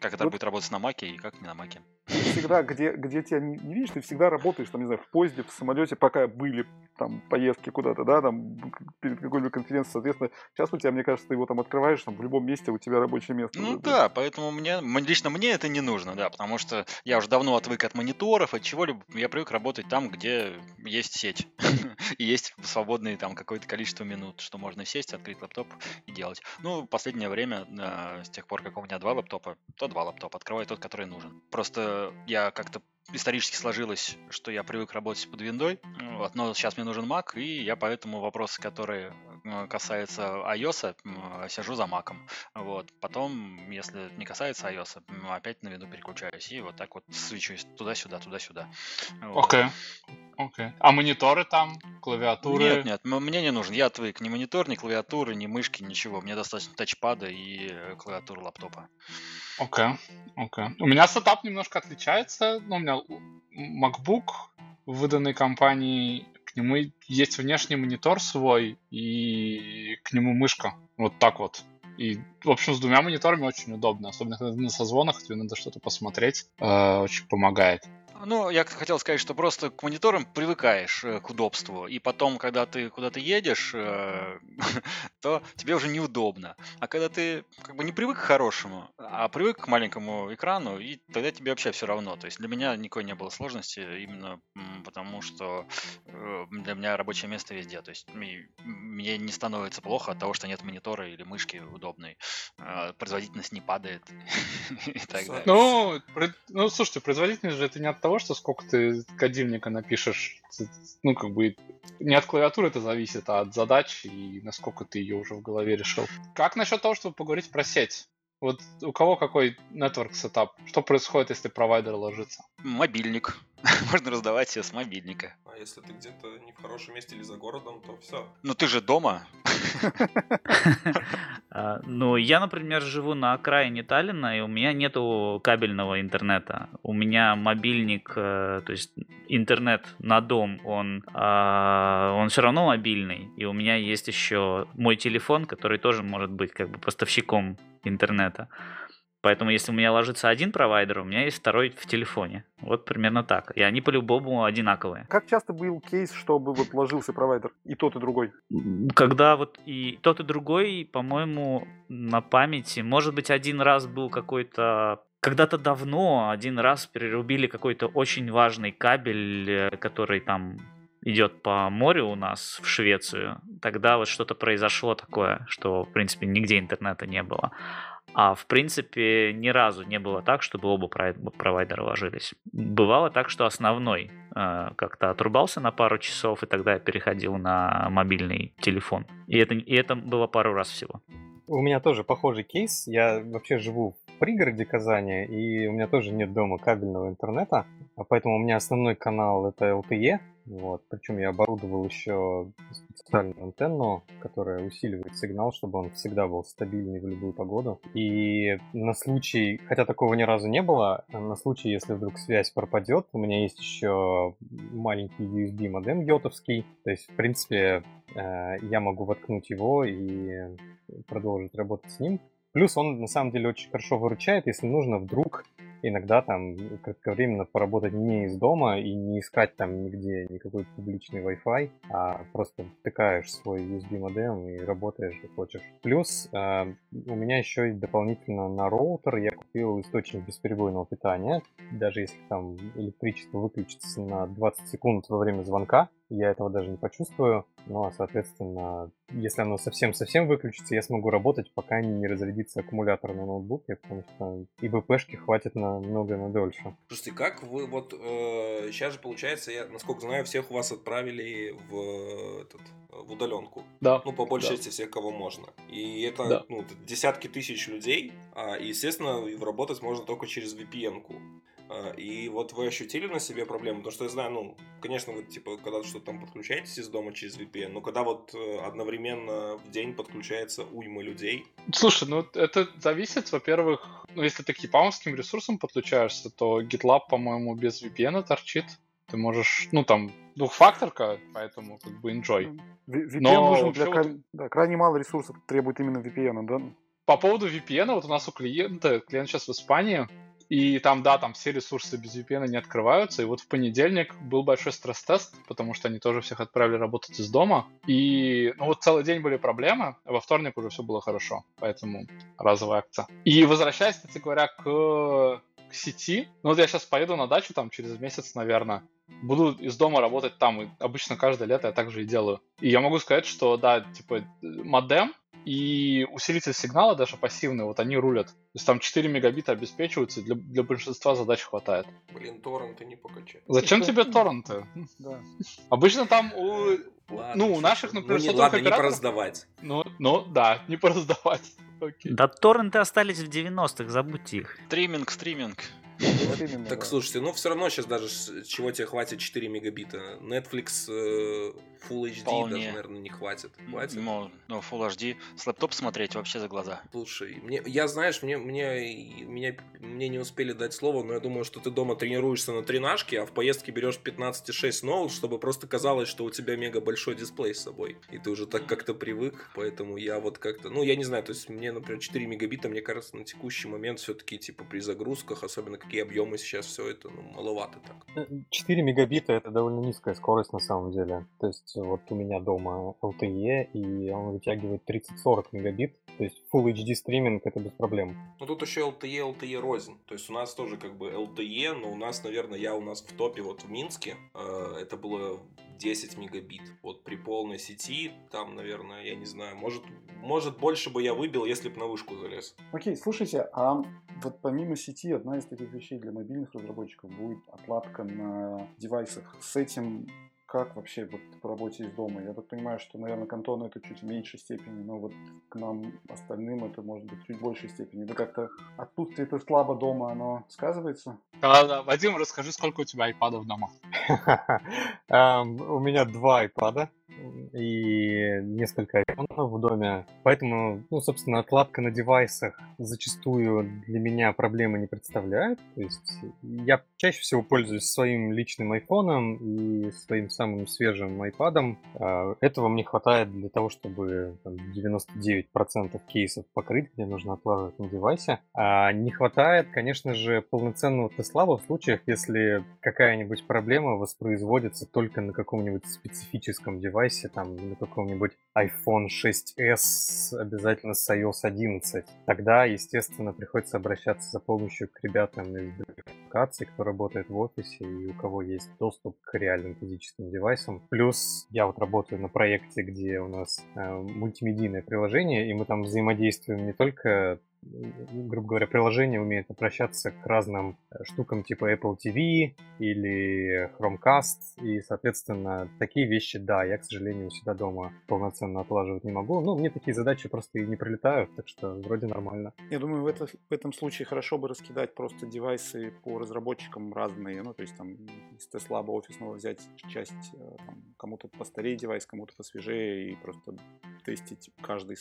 как это будет работать на маке и как не на маке всегда, где, где тебя не, не видишь, ты всегда работаешь, там, не знаю, в поезде, в самолете, пока были там поездки куда-то, да, там, перед какой-либо конференцией, соответственно, сейчас у тебя, мне кажется, ты его там открываешь, там, в любом месте у тебя рабочее место. Ну да, поэтому мне, лично мне это не нужно, да, потому что я уже давно отвык от мониторов, от чего-либо, я привык работать там, где есть сеть, и есть свободные там какое-то количество минут, что можно сесть, открыть лаптоп и делать. Ну, последнее время, с тех пор, как у меня два лаптопа, то два лаптопа, открываю тот, который нужен. Просто я как-то исторически сложилось, что я привык работать под виндой, вот, но сейчас мне нужен Mac, и я поэтому вопросы, которые э, касаются iOS, сижу за Mac. Вот. Потом, если не касается iOS, опять на винду переключаюсь, и вот так вот свечусь туда-сюда, туда-сюда. Окей. Вот. Okay. Окей. Okay. А мониторы там, клавиатуры? Нет, нет, мне не нужен. Я отвык. Ни монитор, ни клавиатуры, ни мышки, ничего. Мне достаточно тачпада и э, клавиатуры лаптопа. Окей, okay. окей. Okay. У меня сетап немножко отличается. Ну, у меня MacBook, выданной компанией, к нему есть внешний монитор свой и к нему мышка. Вот так вот. И, в общем, с двумя мониторами очень удобно, особенно когда на созвонах тебе надо что-то посмотреть, э, очень помогает. Ну, я хотел сказать, что просто к мониторам привыкаешь э, к удобству, и потом, когда ты куда-то едешь, э, то тебе уже неудобно. А когда ты как бы не привык к хорошему, а привык к маленькому экрану, и тогда тебе вообще все равно. То есть для меня никакой не было сложности, именно потому что э, для меня рабочее место везде. То есть мне не становится плохо от того, что нет монитора или мышки удобной. Производительность не падает и так далее. Ну, ну, слушайте, производительность же это не от того, что сколько ты кодильника напишешь. Ну, как бы не от клавиатуры это зависит, а от задач и насколько ты ее уже в голове решил. Как насчет того, чтобы поговорить про сеть? Вот у кого какой network сетап? Что происходит, если провайдер ложится? Мобильник. Можно раздавать себе с мобильника. А если ты где-то не в хорошем месте или за городом, то все. Ну ты же дома. А, ну, я, например, живу на окраине Таллина, и у меня нету кабельного интернета. У меня мобильник, э, то есть интернет на дом, он, а, он все равно мобильный. И у меня есть еще мой телефон, который тоже может быть как бы поставщиком интернета. Поэтому, если у меня ложится один провайдер, у меня есть второй в телефоне. Вот примерно так. И они по-любому одинаковые. Как часто был кейс, чтобы вот ложился провайдер и тот, и другой? Когда вот и тот, и другой, по-моему, на памяти, может быть, один раз был какой-то когда-то давно один раз перерубили какой-то очень важный кабель, э, который там идет по морю у нас в Швецию, тогда вот что-то произошло такое, что, в принципе, нигде интернета не было. А в принципе ни разу не было так, чтобы оба провайдера ложились. Бывало так, что основной э, как-то отрубался на пару часов, и тогда я переходил на мобильный телефон. И это, и это было пару раз всего. У меня тоже похожий кейс. Я вообще живу в пригороде Казани, и у меня тоже нет дома кабельного интернета, а поэтому у меня основной канал это LTE, вот. Причем я оборудовал еще специальную антенну, которая усиливает сигнал, чтобы он всегда был стабильный в любую погоду. И на случай, хотя такого ни разу не было, на случай, если вдруг связь пропадет, у меня есть еще маленький USB модем йотовский. То есть, в принципе, э, я могу воткнуть его и продолжить работать с ним. Плюс он на самом деле очень хорошо выручает, если нужно вдруг иногда там кратковременно поработать не из дома и не искать там нигде никакой публичный Wi-Fi, а просто втыкаешь свой USB модем и работаешь, как хочешь. Плюс э, у меня еще и дополнительно на роутер я купил источник бесперебойного питания. Даже если там электричество выключится на 20 секунд во время звонка, я этого даже не почувствую. Ну, а, соответственно, если оно совсем-совсем выключится, я смогу работать, пока не разрядится аккумулятор на ноутбуке, потому что и БПшки хватит на много на дольше. Слушайте, как вы вот э, сейчас же получается, я насколько знаю, всех у вас отправили в этот в удаленку. Да. Ну, по большей да. части всех, кого можно. И это Да. ну, десятки тысяч людей, а, и, естественно, работать можно только через VPN-ку. А, И вот вы ощутили на себе проблему? Потому что я знаю, ну, конечно, вы, типа, когда что-то там подключаетесь из дома через VPN, но когда вот э, одновременно в день подключается уйма людей, Слушай, ну это зависит, во-первых, ну если ты к японским ресурсам подключаешься, то GitLab, по-моему, без VPN торчит. Ты можешь, ну там, двухфакторка, поэтому как бы enjoy. VPN Но нужен для... вот- край- Да, крайне мало ресурсов требует именно VPN, да? По поводу VPN, вот у нас у клиента, клиент сейчас в Испании, и там, да, там все ресурсы без VPN не открываются. И вот в понедельник был большой стресс-тест, потому что они тоже всех отправили работать из дома. И, ну вот целый день были проблемы, а во вторник уже все было хорошо. Поэтому разовая акция. И возвращаясь, кстати говоря, к, к сети, ну вот я сейчас поеду на дачу там через месяц, наверное. Буду из дома работать там, и обычно каждое лето я так же и делаю. И я могу сказать, что, да, типа, модем и усилитель сигнала, даже пассивный, вот они рулят. То есть там 4 мегабита обеспечиваются, и для, для большинства задач хватает. блин, торренты не покачать. Зачем тебе торренты? Да. Обычно там у... Ладно, Ну, у наших, ты. например, ну, не, ладно, не пораздавать. Ну, ну, да, не пораздавать. Окей. Да торренты остались в 90-х, забудьте их. Стриминг, стриминг. Так слушайте, ну все равно сейчас даже чего тебе хватит 4 мегабита. Netflix э, Full HD Вполне. даже, наверное, не хватит. Хватит? Ну, ну, Full HD. С лэптоп смотреть вообще за глаза. Слушай, мне, я знаешь, мне, мне, меня, мне не успели дать слово, но я думаю, что ты дома тренируешься на тренажке, а в поездке берешь 15,6 ноут, чтобы просто казалось, что у тебя мега большой дисплей с собой. И ты уже так как-то привык, поэтому я вот как-то, ну, я не знаю, то есть мне, например, 4 мегабита, мне кажется, на текущий момент все-таки, типа, при загрузках, особенно какие объемы сейчас, все это, ну, маловато так. 4 мегабита это довольно низкая скорость на самом деле. То есть вот у меня дома LTE, и он вытягивает 30-40 мегабит. То есть Full HD стриминг это без проблем. Ну тут еще LTE, LTE рознь. То есть у нас тоже как бы LTE, но у нас, наверное, я у нас в топе вот в Минске. Э, это было 10 мегабит. Вот при полной сети, там, наверное, я не знаю, может, может больше бы я выбил, если бы на вышку залез. Окей, слушайте, а вот помимо сети, одна из таких вещей для мобильных разработчиков будет отладка на девайсах. С этим как вообще вот по работе из дома? Я так понимаю, что, наверное, к Антону это чуть в меньшей степени, но вот к нам остальным это может быть чуть в большей степени. Да как-то отсутствие это слабо дома, оно сказывается? Да-да, Вадим, расскажи, сколько у тебя айпадов дома? У меня два айпада и несколько айфонов в доме. Поэтому, ну, собственно, отладка на девайсах зачастую для меня проблемы не представляет. То есть я чаще всего пользуюсь своим личным айфоном и своим самым свежим айпадом. А, этого мне хватает для того, чтобы там, 99% кейсов покрыть, где нужно отлаживать на девайсе. А не хватает, конечно же, полноценного Теслаба в случаях, если какая-нибудь проблема воспроизводится только на каком-нибудь специфическом девайсе, там, на каком-нибудь iPhone 6s обязательно с iOS 11. Тогда, естественно, приходится обращаться за помощью к ребятам из локаций, кто работает в офисе и у кого есть доступ к реальным физическим девайсам. Плюс я вот работаю на проекте, где у нас э, мультимедийное приложение, и мы там взаимодействуем не только грубо говоря, приложение умеет обращаться к разным э, штукам типа Apple TV или Chromecast, и, соответственно, такие вещи, да, я, к сожалению, у себя дома полноценно отлаживать не могу. Ну, мне такие задачи просто и не прилетают, так что вроде нормально. Я думаю, в, это, в этом случае хорошо бы раскидать просто девайсы по разработчикам разные, ну, то есть там из Tesla офисного взять часть, э, кому-то постарее девайс, кому-то посвежее, и просто тестить каждый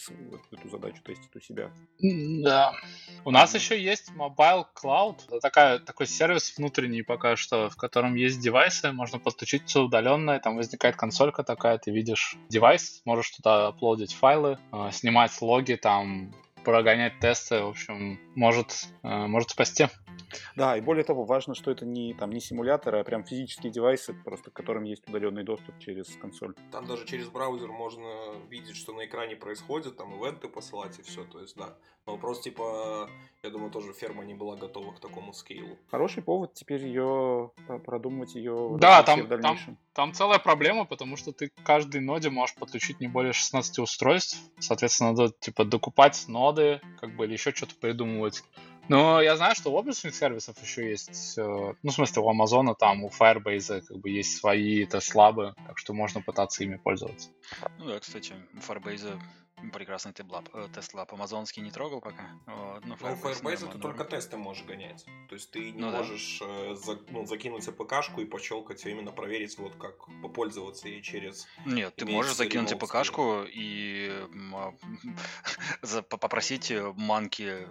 эту задачу тестить у себя. Да. У нас еще есть Mobile Cloud. Это такая, такой сервис внутренний пока что, в котором есть девайсы, можно подключить все удаленно, и там возникает консолька такая, ты видишь девайс, можешь туда аплодить файлы, а, снимать логи, там прогонять тесты, в общем, может, э, может спасти. Да, и более того, важно, что это не, там, не симулятор, а прям физические девайсы, просто к которым есть удаленный доступ через консоль. Там даже через браузер можно видеть, что на экране происходит, там ивенты посылать и все, то есть да. Но вопрос, типа, я думаю, тоже ферма не была готова к такому скейлу. Хороший повод теперь ее продумать ее да, там, в дальнейшем. Там, там целая проблема, потому что ты каждой ноде можешь подключить не более 16 устройств. Соответственно, надо типа докупать ноды, как бы, или еще что-то придумывать. Но я знаю, что у облачных сервисов еще есть, э, ну, в смысле, у Амазона, там, у Firebase, как бы, есть свои test lab ы, так что можно пытаться ими пользоваться. Ну да, кстати, у Firebase прекрасный test lab, э, test lab. Амазонский не трогал пока. Вот, ну, Firebase, ну, Firebase ты только тесты можешь гонять. То есть ты не ну, можешь да. э, за, ну, закинуть APK шку и пощелкать, а именно проверить, вот как попользоваться ей через... Нет, ты можешь закинуть APK шку и попросить monkey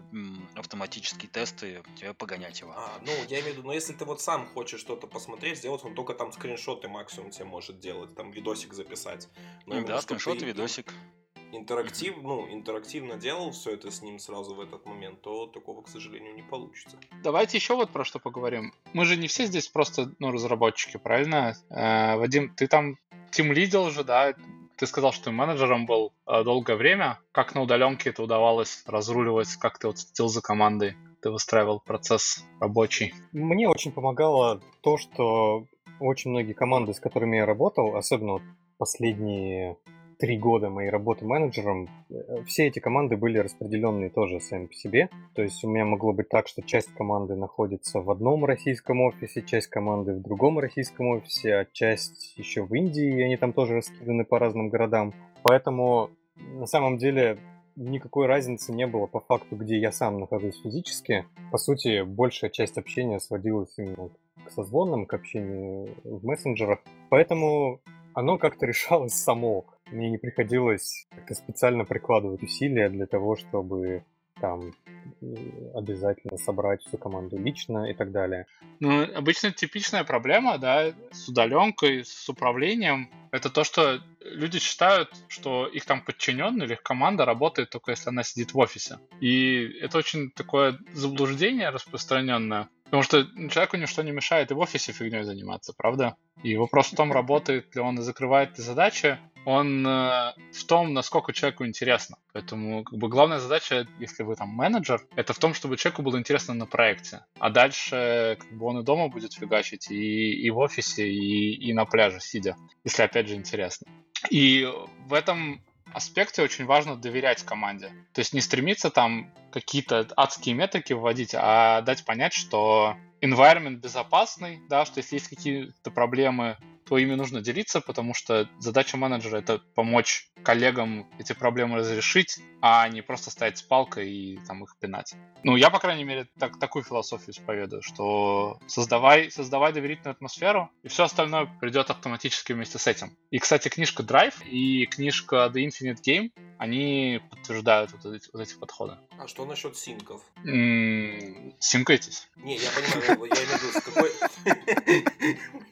автоматические тесты тебе погонять его. А, ну, я имею в виду, но если ты вот сам хочешь что-то посмотреть, сделать, он только там скриншоты максимум тебе может делать, там видосик записать. Но да, скриншоты, ты, видосик интерактив, ну, интерактивно делал все это с ним сразу в этот момент, то такого, к сожалению, не получится. Давайте еще вот про что поговорим. Мы же не все здесь просто, ну, разработчики, правильно? Э, Вадим, ты там тим лидил же, да? Ты сказал, что ты менеджером был э, долгое время. Как на удаленке это удавалось разруливать? Как ты вот следил за командой? Ты выстраивал процесс рабочий? Мне очень помогало то, что очень многие команды, с которыми я работал, особенно последние три года моей работы менеджером, э, все эти команды были распределенные тоже сами по себе. То есть у меня могло быть так, что часть команды находится в одном российском офисе, часть команды в другом российском офисе, а часть еще в Индии, и они там тоже раскиданы по разным городам. Поэтому на самом деле никакой разницы не было по факту, где я сам нахожусь физически. По сути, большая часть общения сводилась именно к созвонам, к общению в мессенджерах. Поэтому оно как-то решалось само. Мне не приходилось как-то специально прикладывать усилия для того, чтобы там обязательно собрать всю команду лично и так далее. Ну, обычно типичная проблема, да, с удаленкой, с управлением, это то, что люди считают, что их там подчиненный или их команда работает только если она сидит в офисе. И это очень такое заблуждение распространенное. Потому что человеку ничто не мешает и в офисе фигней заниматься, правда? И вопрос в том, работает ли он и закрывает ли задачи, он э, в том, насколько человеку интересно. Поэтому как бы главная задача, если вы там менеджер, это в том, чтобы человеку было интересно на проекте. А дальше как бы он и дома будет фигачить, и, и в офисе, и, и на пляже сидя, если опять же интересно. И в этом аспекте очень важно доверять команде. То есть не стремиться там какие-то адские метрики вводить, а дать понять, что environment безопасный, да, что если есть какие-то проблемы, то ими нужно делиться, потому что задача менеджера это помочь коллегам эти проблемы разрешить, а не просто стоять с палкой и там их пинать. Ну, я, по крайней мере, так, такую философию исповедую, что создавай, создавай доверительную атмосферу, и все остальное придет автоматически вместе с этим. И, кстати, книжка Drive и книжка The Infinite Game, они подтверждают вот эти, вот эти подходы. А что насчет синков? М-м, синкайтесь. Не, я понимаю, я имею в виду, с какой...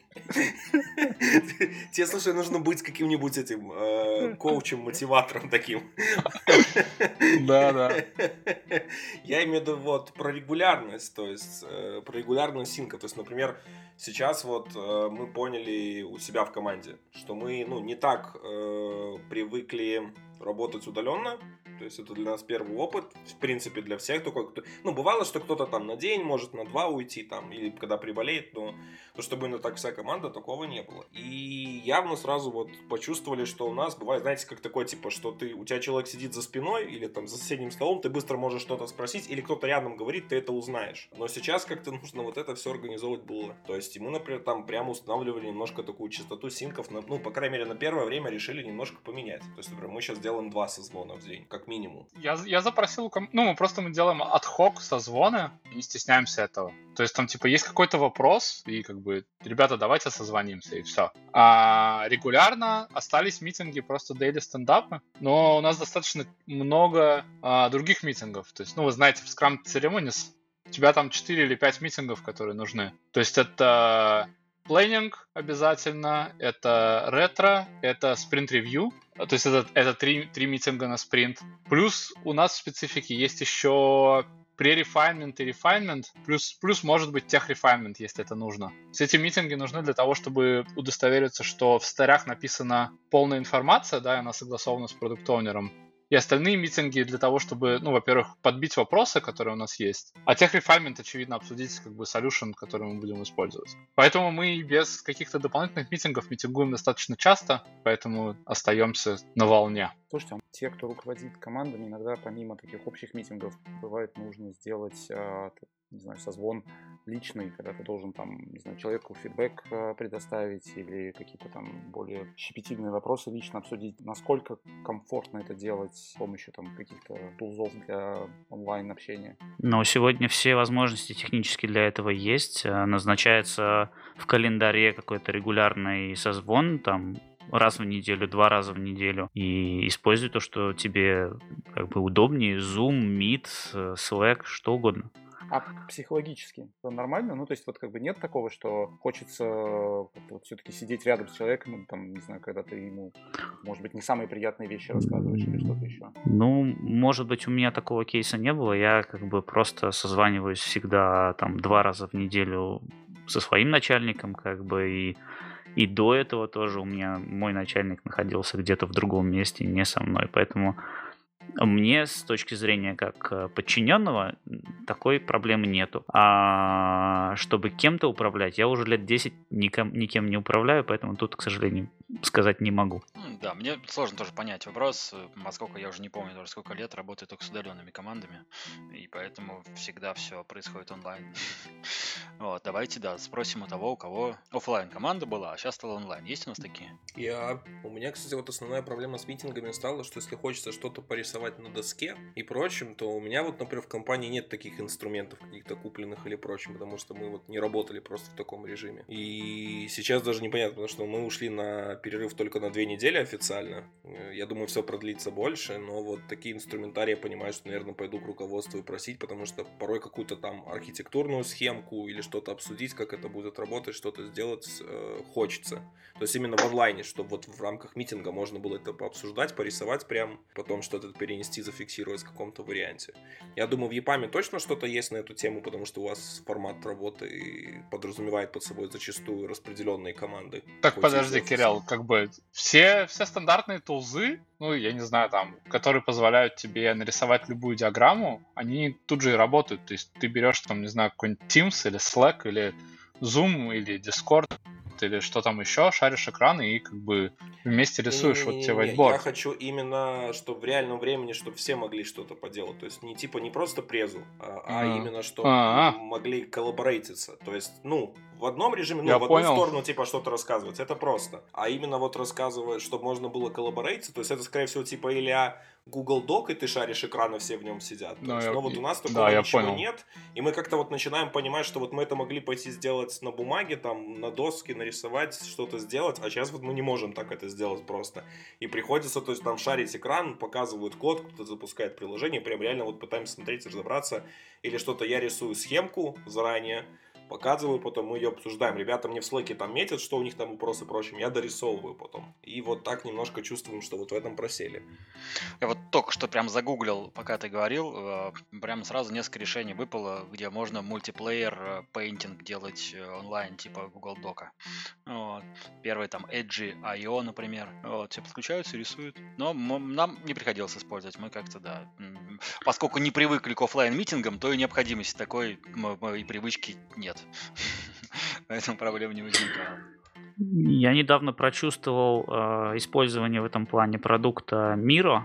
Тебе, слушай, нужно быть каким-нибудь этим э, коучем, мотиватором таким. Да, да. Я имею в виду вот про регулярность, то есть э, про регулярность синка. То есть, например, сейчас вот э, мы поняли у себя в команде, что мы ну, не так привыкли работать удаленно, то есть это для нас первый опыт, в принципе, для всех. Только, ну, бывало, что кто-то там на день, может на два уйти, там, или когда приболеет, но то, чтобы именно так вся команда, такого не было. И явно сразу вот почувствовали, что у нас бывает, знаете, как такое, типа, что ты, у тебя человек сидит за спиной или там за соседним столом, ты быстро можешь что-то спросить, или кто-то рядом говорит, ты это узнаешь. Но сейчас как-то нужно вот это все организовывать было. То есть мы, например, там прямо устанавливали немножко такую частоту синков, ну, по крайней мере, на первое время решили немножко поменять. То есть, например, мы сейчас делаем два созвона в день, как минимум. Я, я запросил, ну, мы просто мы делаем отхок созвоны, не стесняемся этого. То есть там, типа, есть какой-то вопрос, и как бы, ребята, давайте созвонимся, и все. А регулярно остались митинги, просто daily стендапы, но у нас достаточно много а, других митингов. То есть, ну, вы знаете, в Scrum Ceremonies у тебя там 4 или 5 митингов, которые нужны. То есть это Планинг обязательно, это ретро, это спринт-ревью, то есть это, это три, три митинга на спринт. Плюс у нас в специфике есть еще pre-refinement и refinement, плюс, плюс может быть тех-refinement, если это нужно. Все эти митинги нужны для того, чтобы удостовериться, что в старях написана полная информация, да, и она согласована с продукт-оунером, и остальные митинги для того, чтобы, ну, во-первых, подбить вопросы, которые у нас есть, а тех рефаймент, очевидно, обсудить как бы solution, который мы будем использовать. Поэтому мы без каких-то дополнительных митингов митингуем достаточно часто, поэтому остаемся на волне. Слушайте, а те, кто руководит командами, иногда помимо таких общих митингов бывает нужно сделать а, не знаю, созвон личный, когда ты должен там, не знаю, человеку фидбэк э, предоставить или какие-то там более щепетильные вопросы лично обсудить. Насколько комфортно это делать с помощью там каких-то тулзов для онлайн-общения? Ну, сегодня все возможности технически для этого есть. Э, назначается в календаре какой-то регулярный созвон, там раз в неделю, два раза в неделю. И используй то, что тебе как бы удобнее. Zoom, Meet, э, Slack, что угодно. А психологически это нормально? Ну, то есть вот как бы нет такого, что хочется вот все-таки сидеть рядом с человеком, там, не знаю, когда ты ему, может быть, не самые приятные вещи рассказываешь или что-то еще? Ну, может быть, у меня такого кейса не было. Я как бы просто созваниваюсь всегда там два раза в неделю со своим начальником, как бы, и и до этого тоже у меня мой начальник находился где-то в другом месте, не со мной. Поэтому мне с точки зрения как э, подчиненного такой проблемы нету. А чтобы кем-то управлять, я уже лет 10 никем, никем не управляю, поэтому тут, к сожалению, сказать не могу. Да, мне сложно тоже понять вопрос, поскольку я уже не помню, тоже сколько лет работаю только с удаленными командами, и поэтому всегда все происходит онлайн. Вот, давайте, да, спросим у того, у кого офлайн команда была, а сейчас стала онлайн. Есть у нас такие? Я... У меня, кстати, вот основная проблема с митингами стала, что если хочется что-то порисовать на доске и прочим, то у меня вот, например, в компании нет таких инструментов каких-то купленных или прочим, потому что мы вот не работали просто в таком режиме. И сейчас даже непонятно, потому что мы ушли на перерыв только на две недели официально. Э, я думаю, все продлится больше, но вот такие инструментарии я понимаю, что, наверное, пойду к руководству и просить, потому что порой какую-то там архитектурную схемку или что-то обсудить, как это будет работать, что-то сделать э, хочется. То есть именно в онлайне, чтобы вот в рамках митинга можно было это пообсуждать, порисовать прям, потом что-то перенести, зафиксировать в каком-то варианте. Я думаю, в ЕПАМе точно что-то есть на эту тему, потому что у вас формат работы подразумевает под собой зачастую распределенные команды. Так, подожди, Кирилл, как бы все, все стандартные тулзы, ну, я не знаю, там, которые позволяют тебе нарисовать любую диаграмму, они тут же и работают. То есть ты берешь, там, не знаю, какой-нибудь Teams или Slack или Zoom или Discord, или что там еще, шаришь экран и как бы вместе рисуешь, вот тебе whiteboard. Я хочу именно, чтобы в реальном времени, чтобы все могли что-то поделать. То есть не типа не просто презу, а, а именно, чтобы А-а-а. могли коллаборейтиться. То есть, ну, в одном режиме, ну, я в одну понял. сторону, типа, что-то рассказывать, это просто. А именно вот рассказывать, чтобы можно было коллаборейтиться, то есть это, скорее всего, типа, или Google Doc, и ты шаришь экраны, все в нем сидят. Но, есть, я... но вот у нас такого да, ничего понял. нет, и мы как-то вот начинаем понимать, что вот мы это могли пойти сделать на бумаге, там, на доске, нарисовать, что-то сделать, а сейчас вот мы не можем так это сделать просто. И приходится, то есть, там шарить экран, показывают код, кто-то запускает приложение, прям реально вот пытаемся смотреть, разобраться, или что-то я рисую схемку заранее, показываю, потом мы ее обсуждаем. Ребята мне в слэке там метят, что у них там вопросы прочим, я дорисовываю потом. И вот так немножко чувствуем, что вот в этом просели. Я вот только что прям загуглил, пока ты говорил, э, прям сразу несколько решений выпало, где можно мультиплеер э, пейнтинг делать э, онлайн, типа Google Дока. Вот. Первый там Edge.io, например. Вот, все подключаются, рисуют. Но нам не приходилось использовать. Мы как-то, да, поскольку не привыкли к офлайн митингам то и необходимости такой и привычки нет. Поэтому проблем не возникало. Я недавно прочувствовал э, использование в этом плане продукта Miro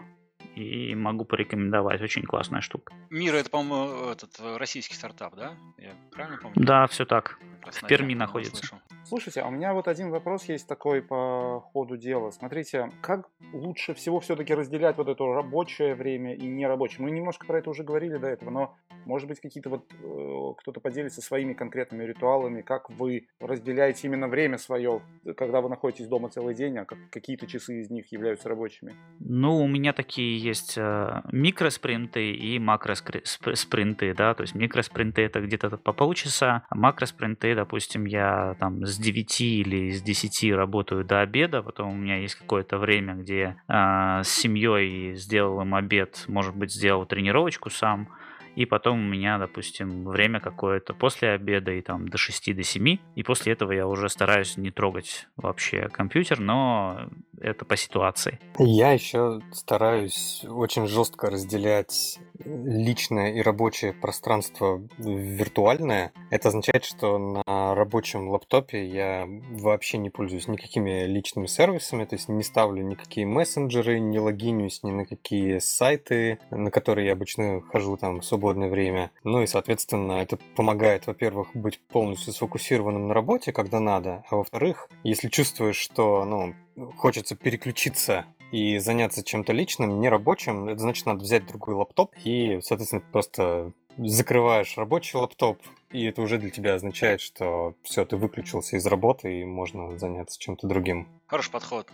и могу порекомендовать. Очень классная штука. Мира это, по-моему, этот российский стартап, да? Я правильно помню? Да, все так. В Перми находится. Слушайте, а у меня вот один вопрос есть такой по ходу дела. Смотрите, как лучше всего все-таки разделять вот это рабочее время и нерабочее? Мы немножко про это уже говорили до этого, но может быть какие-то вот э, кто-то поделится своими конкретными ритуалами, как вы разделяете именно время свое, когда вы находитесь дома целый день, а как, какие-то часы из них являются рабочими? Ну, у меня такие есть э, микроспринты и макроспринты, да, то есть микроспринты это где-то по полчаса, а макроспринты, допустим, я там с 9 или с 10 работаю до обеда, потом у меня есть какое-то время, где э, с семьей сделал им обед, может быть, сделал тренировочку сам, и потом у меня, допустим, время какое-то после обеда и там до 6 до 7, и после этого я уже стараюсь не трогать вообще компьютер, но это по ситуации. Я еще стараюсь очень жестко разделять личное и рабочее пространство виртуальное. Это означает, что на рабочем лаптопе я вообще не пользуюсь никакими личными сервисами, то есть не ставлю никакие мессенджеры, не логинюсь ни на какие сайты, на которые я обычно хожу там в свободное время. Ну и, соответственно, это помогает, во-первых, быть полностью сфокусированным на работе, когда надо, а во-вторых, если чувствуешь, что ну, хочется переключиться и заняться чем-то личным, не рабочим, это значит, надо взять другой лаптоп и, соответственно, просто закрываешь рабочий лаптоп, и это уже для тебя означает, что все, ты выключился из работы и можно заняться чем-то другим. Хороший подход,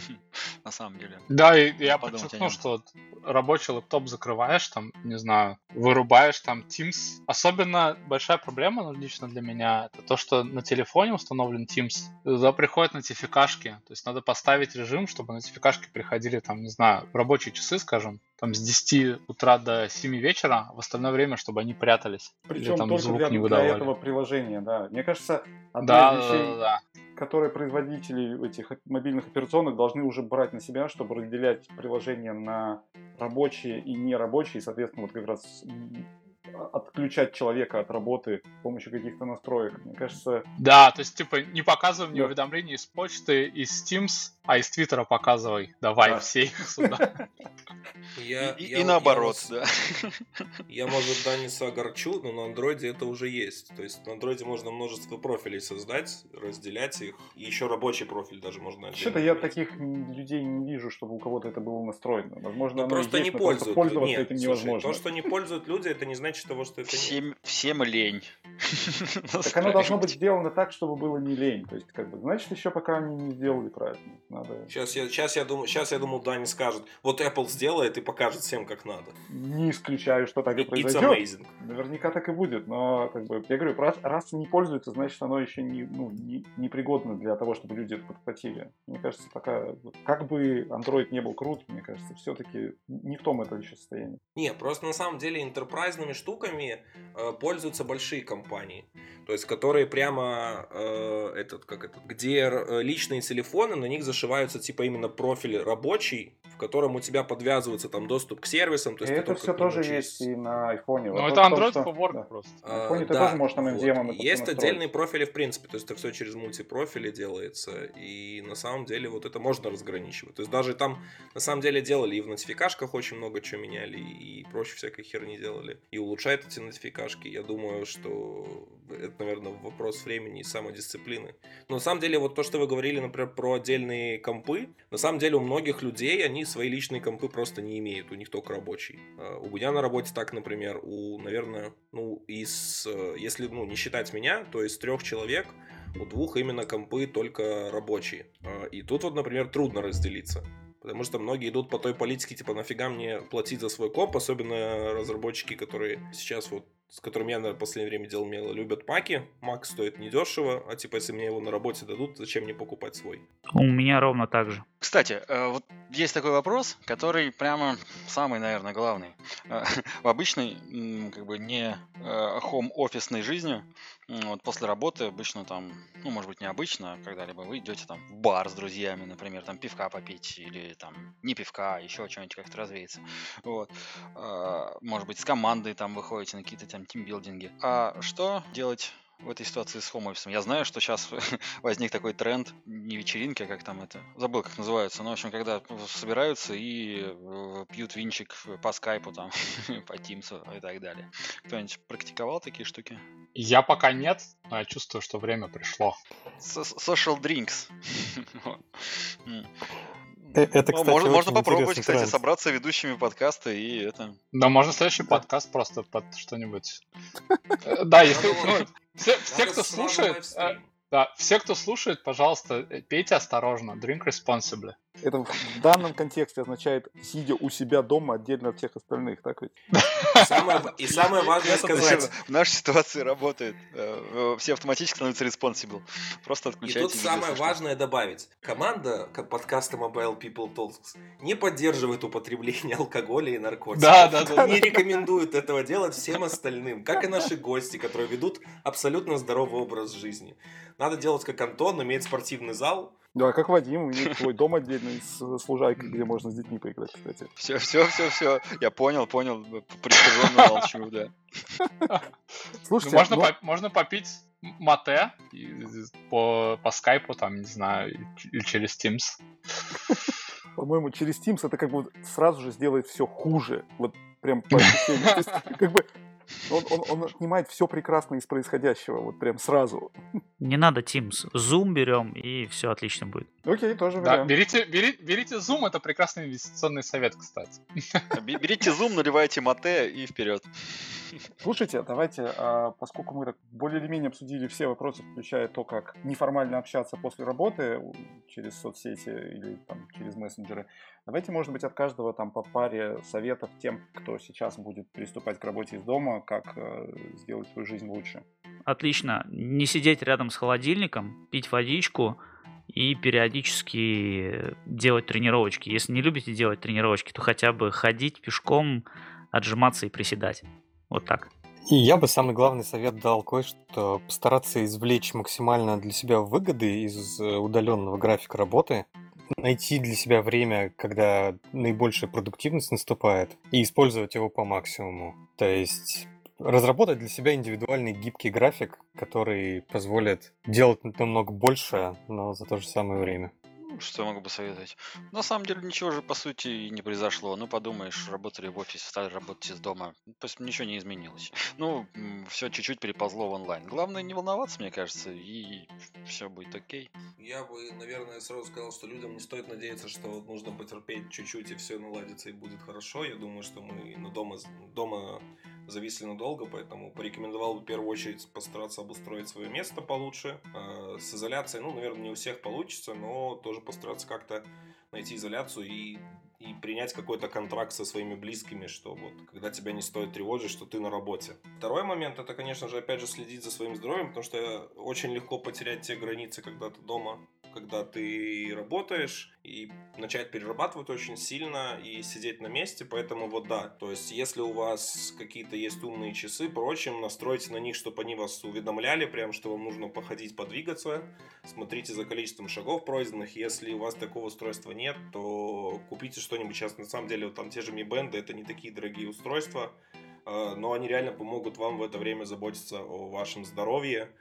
на самом деле. Да, и я подчеркну, что рабочий лэптоп закрываешь, там, не знаю, вырубаешь там Teams. Особенно большая проблема ну, лично для меня, это то, что на телефоне установлен Teams, туда приходят нотификашки. То есть надо поставить режим, чтобы нотификашки приходили там, не знаю, в рабочие часы, скажем, там с 10 утра до 7 вечера, в остальное время, чтобы они прятались. Причем там только звук для, не выдавали. для этого приложения, да. Мне кажется, одна да, из вещей, да, да, да которые производители этих мобильных операционных должны уже брать на себя, чтобы разделять приложения на рабочие и нерабочие, и, соответственно, вот как раз отключать человека от работы с помощью каких-то настроек. Мне кажется... Да, то есть, типа, не показывай мне да. уведомления из почты, из Teams, а из Твиттера показывай. Давай да. все их сюда. Я, И, я- и я наоборот, вас- да. Я, может, Даниса огорчу, но на андроиде это уже есть. То есть на андроиде можно множество профилей создать, разделять их. И еще рабочий профиль даже можно Что-то я таких людей не вижу, чтобы у кого-то это было настроено. Возможно, Ну, просто есть, не но просто пользуют. пользоваться Нет, этим слушай, невозможно. то, что не пользуют люди, это не значит того, что это. Всем, всем лень. Так оно должно быть сделано так, чтобы было не лень. То есть, как бы, значит, еще пока они не сделали правильно. Надо... Сейчас я, сейчас я думаю, сейчас я думал, Дани скажет, вот Apple сделает и покажет всем, как надо. Не исключаю, что так и It's произойдет. amazing. Наверняка так и будет, но как бы я говорю, раз, раз не пользуется, значит оно еще не, ну, не, непригодно для того, чтобы люди это подхватили. Мне кажется, пока как бы Android не был крут, мне кажется, все-таки не в том это еще состоянии. Не, просто на самом деле интерпрайзными штуками э, пользуются большие компании. То есть, которые прямо э, этот, как это, где э, личные телефоны, на них зашиваются типа именно профиль рабочий, котором у тебя подвязывается там доступ к сервисам. То есть это все тоже через- есть и на айфоне. Ну, Вопрос это том, Android что- for Work да. просто. На айфоне ты А, тоже можешь там вот. MDM всё Есть настроить. отдельные профили, в принципе, то есть это все через мультипрофили делается, и на самом деле вот это можно разграничивать. То есть даже там на самом деле делали и в нотификашках очень много чего меняли, и проще всякой херни делали, и улучшают эти нотификашки. Я думаю, что это, наверное, вопрос времени и самодисциплины. Но на самом деле вот то, что вы говорили, например, про отдельные компы, на самом деле у многих людей они свои личные компы просто не имеют, у них только рабочий. А, У меня на работе так, например, у, наверное, ну, из, э, если, ну, не считать меня, то из трех человек у двух именно компы только рабочие. А, И тут вот, например, трудно разделиться. Потому что многие идут по той политике, типа, нафига мне платить за свой комп, особенно разработчики, которые сейчас вот с которыми я, наверное, в последнее время делал мело, любят маки. Мак стоит недешево, а типа, если мне его на работе дадут, зачем мне покупать свой? У меня ровно так же. Кстати, э, вот есть такой вопрос, который прямо самый, наверное, главный. Э, В обычной, как бы не хом-офисной жизни, м, вот после работы обычно там, ну, может быть, необычно, когда-либо вы идете там в бар с друзьями, например, там пивка попить или там не пивка, а еще что-нибудь как-то развеяться. Вот. А, Может быть, с командой там выходите на какие-то там тимбилдинги. А что делать в этой ситуации с хом-офисом? Я знаю, что сейчас возник такой тренд, не вечеринки, а как там это, забыл, как называется, но, в общем, когда собираются и э, пьют винчик по скайпу, там, по Тимсу и так далее. Кто-нибудь практиковал такие штуки? Я пока нет, но я чувствую, что время пришло. Social drinks. Э, это, Ну, кстати, можно, можно попробовать, кстати, тренд. собраться ведущими подкаста и это. Да, можно следующий подкаст просто под что-нибудь. Э, Да, если... ну, Все, кто слушает, э, да, все, кто слушает, пожалуйста, пейте осторожно, drink responsibly. Это в данном контексте означает, сидя у себя дома отдельно от всех остальных, так ведь? И самое, и самое важное сказать, В нашей ситуации работает. Э, э, Все автоматически становятся responsible. Просто И отключайте. тут видео, самое важное добавить. Команда подкаста Mobile People Talks не поддерживает употребление алкоголя и наркотиков. Да, да, да. Не рекомендует этого делать всем остальным, как и наши гости, которые ведут абсолютно здоровый образ жизни. Надо делать как Антон, иметь спортивный зал. Да, как Вадим, имеет свой дом отдельный с э, служайкой, где можно с детьми поиграть, кстати. Все, все, все, все. Я понял, понял. Пристыженно молчу, да. Ну, Слушайте, можно, ну, по- можно попить мате и- по, по скайпу, там, не знаю, и- или через Teams. по-моему, через Teams это как бы сразу же сделает все хуже. Вот прям по ощущению. То есть, как бы он, он, он отнимает все прекрасное из происходящего, вот прям сразу. Не надо Teams. Zoom берем, и все отлично будет. Окей, тоже Да, вариант. берите, бери- берите Zoom, это прекрасный инвестиционный совет, кстати. Бе- Берите зум, наливайте мате и вперед. Слушайте, давайте, а, поскольку мы так более или менее обсудили все вопросы, включая то, как неформально общаться после работы через соцсети или там, через мессенджеры, давайте, может быть, от каждого там по паре советов тем, кто сейчас будет приступать к работе из дома, как э, сделать свою жизнь лучше. Отлично. Не сидеть рядом с холодильником, пить водичку и периодически делать тренировочки. Если не любите делать тренировочки, то хотя бы ходить пешком, отжиматься и приседать. Вот так. И я бы самый главный совет дал кое-что постараться извлечь максимально для себя выгоды из э, удаленного графика работы, найти для себя время, когда наибольшая продуктивность наступает, и использовать его по максимуму. То есть разработать для себя индивидуальный гибкий график, который позволит делать намного больше, но за то же самое время. Что я могу посоветовать? На самом деле ничего же по сути и не произошло. Ну, подумаешь, работали в офисе, стали работать из дома. То есть ничего не изменилось. Ну, все чуть-чуть переползло в онлайн. Главное не волноваться, мне кажется, и все будет окей. Я бы, наверное, сразу сказал, что людям не стоит надеяться, что нужно потерпеть чуть-чуть и все наладится и будет хорошо. Я думаю, что мы на дома, дома зависли надолго, поэтому порекомендовал бы в первую очередь постараться обустроить свое место получше. Э, с изоляцией, ну, наверное, не у всех получится, но тоже постараться как-то найти изоляцию и и принять какой-то контракт со своими близкими, что вот когда тебя не стоит тревожить, что ты на работе. Второй момент это, конечно же, опять же следить за своим здоровьем, потому что очень легко потерять те границы, когда ты дома когда ты работаешь, и начать перерабатывать очень сильно и сидеть на месте, поэтому вот да, то есть если у вас какие-то есть умные часы, прочим, настройте на них, чтобы они вас уведомляли, прям что вам нужно походить, подвигаться, смотрите за количеством шагов пройденных, если у вас такого устройства нет, то купите что-нибудь, сейчас на самом деле вот там те же Mi Band, это не такие дорогие устройства, э, но они реально помогут вам в это время заботиться о вашем здоровье,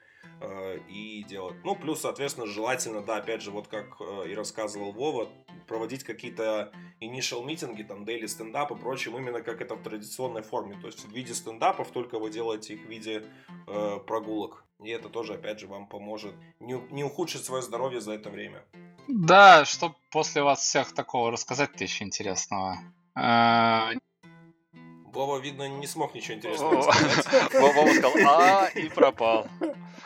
и делать. Ну, плюс, соответственно, желательно, да, опять же, вот как э, и рассказывал Вова, проводить какие-то initial митинги, там, daily стендап и прочим, именно как это в традиционной форме. То есть в виде стендапов, только вы делаете их в виде э, прогулок. И это тоже, опять же, вам поможет не, не ухудшить свое здоровье за это время. Да, что после вас всех такого рассказать-то еще интересного. Вова, видно, не смог ничего интересного сказать. Вова сказал «а» и пропал.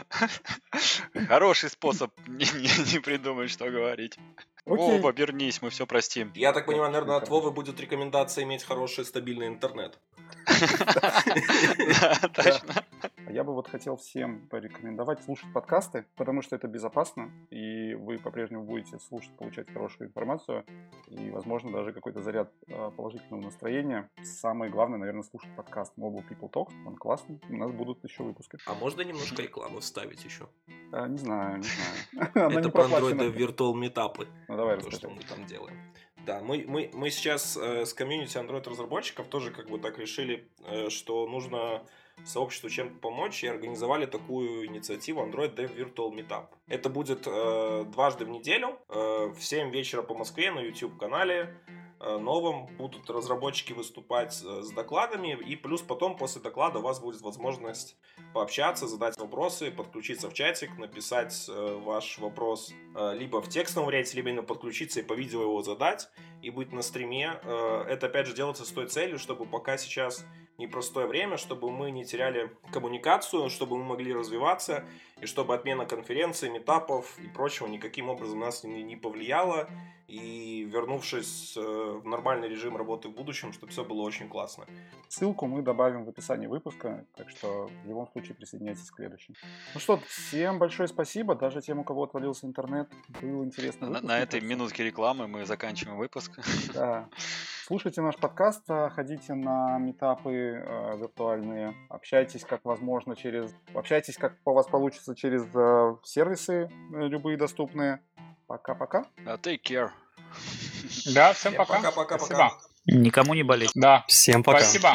Хороший способ не, не, не придумать, что говорить. Окей. Вова, вернись, мы все простим. Я так понимаю, наверное, от Вовы будет рекомендация иметь хороший стабильный интернет. точно. Я бы вот хотел всем порекомендовать слушать подкасты, потому что это безопасно, и вы по-прежнему будете слушать, получать хорошую информацию, и, возможно, даже какой-то заряд а, положительного настроения. Самое главное, наверное, слушать подкаст Mobile People Talk. Он классный. У нас будут еще выпуски. А можно немножко рекламы вставить еще? А, не знаю, не знаю. Это про Android Virtual Meetup. Ну давай, То, что мы там делаем. Да, мы, мы, мы сейчас э, с комьюнити Android разработчиков тоже как бы так решили, э, что нужно сообществу чем-то помочь и организовали такую инициативу Android Dev Virtual Meetup. Это будет э, дважды в неделю э, в 7 вечера по Москве на YouTube канале Э, новым будут разработчики выступать э, с докладами, и плюс потом после доклада у вас будет возможность пообщаться, задать вопросы, подключиться в чатик, написать э, ваш вопрос либо в текстовом варианте, либо именно подключиться и по видео его задать, и быть на стриме. Это опять же делается с той целью, чтобы пока сейчас непростое время, чтобы мы не теряли коммуникацию, чтобы мы могли развиваться, и чтобы отмена конференций, метапов и прочего никаким образом нас не, не повлияла, и вернувшись э, в нормальный режим работы в будущем, чтобы все было очень классно. Ссылку мы добавим в описании выпуска, так что в любом случае присоединяйтесь к следующему. Ну что, всем большое спасибо, даже тем, у кого отвалился интернет, был интересно. На, на этой минутке рекламы мы заканчиваем выпуск. Да. Слушайте наш подкаст, а, ходите на метапы э, виртуальные, общайтесь как возможно через... Общайтесь как у вас получится через э, сервисы э, любые доступные. Пока-пока. Take care. Да, всем пока. Пока-пока. Спасибо. Никому не болеть. Да. Всем пока. Спасибо.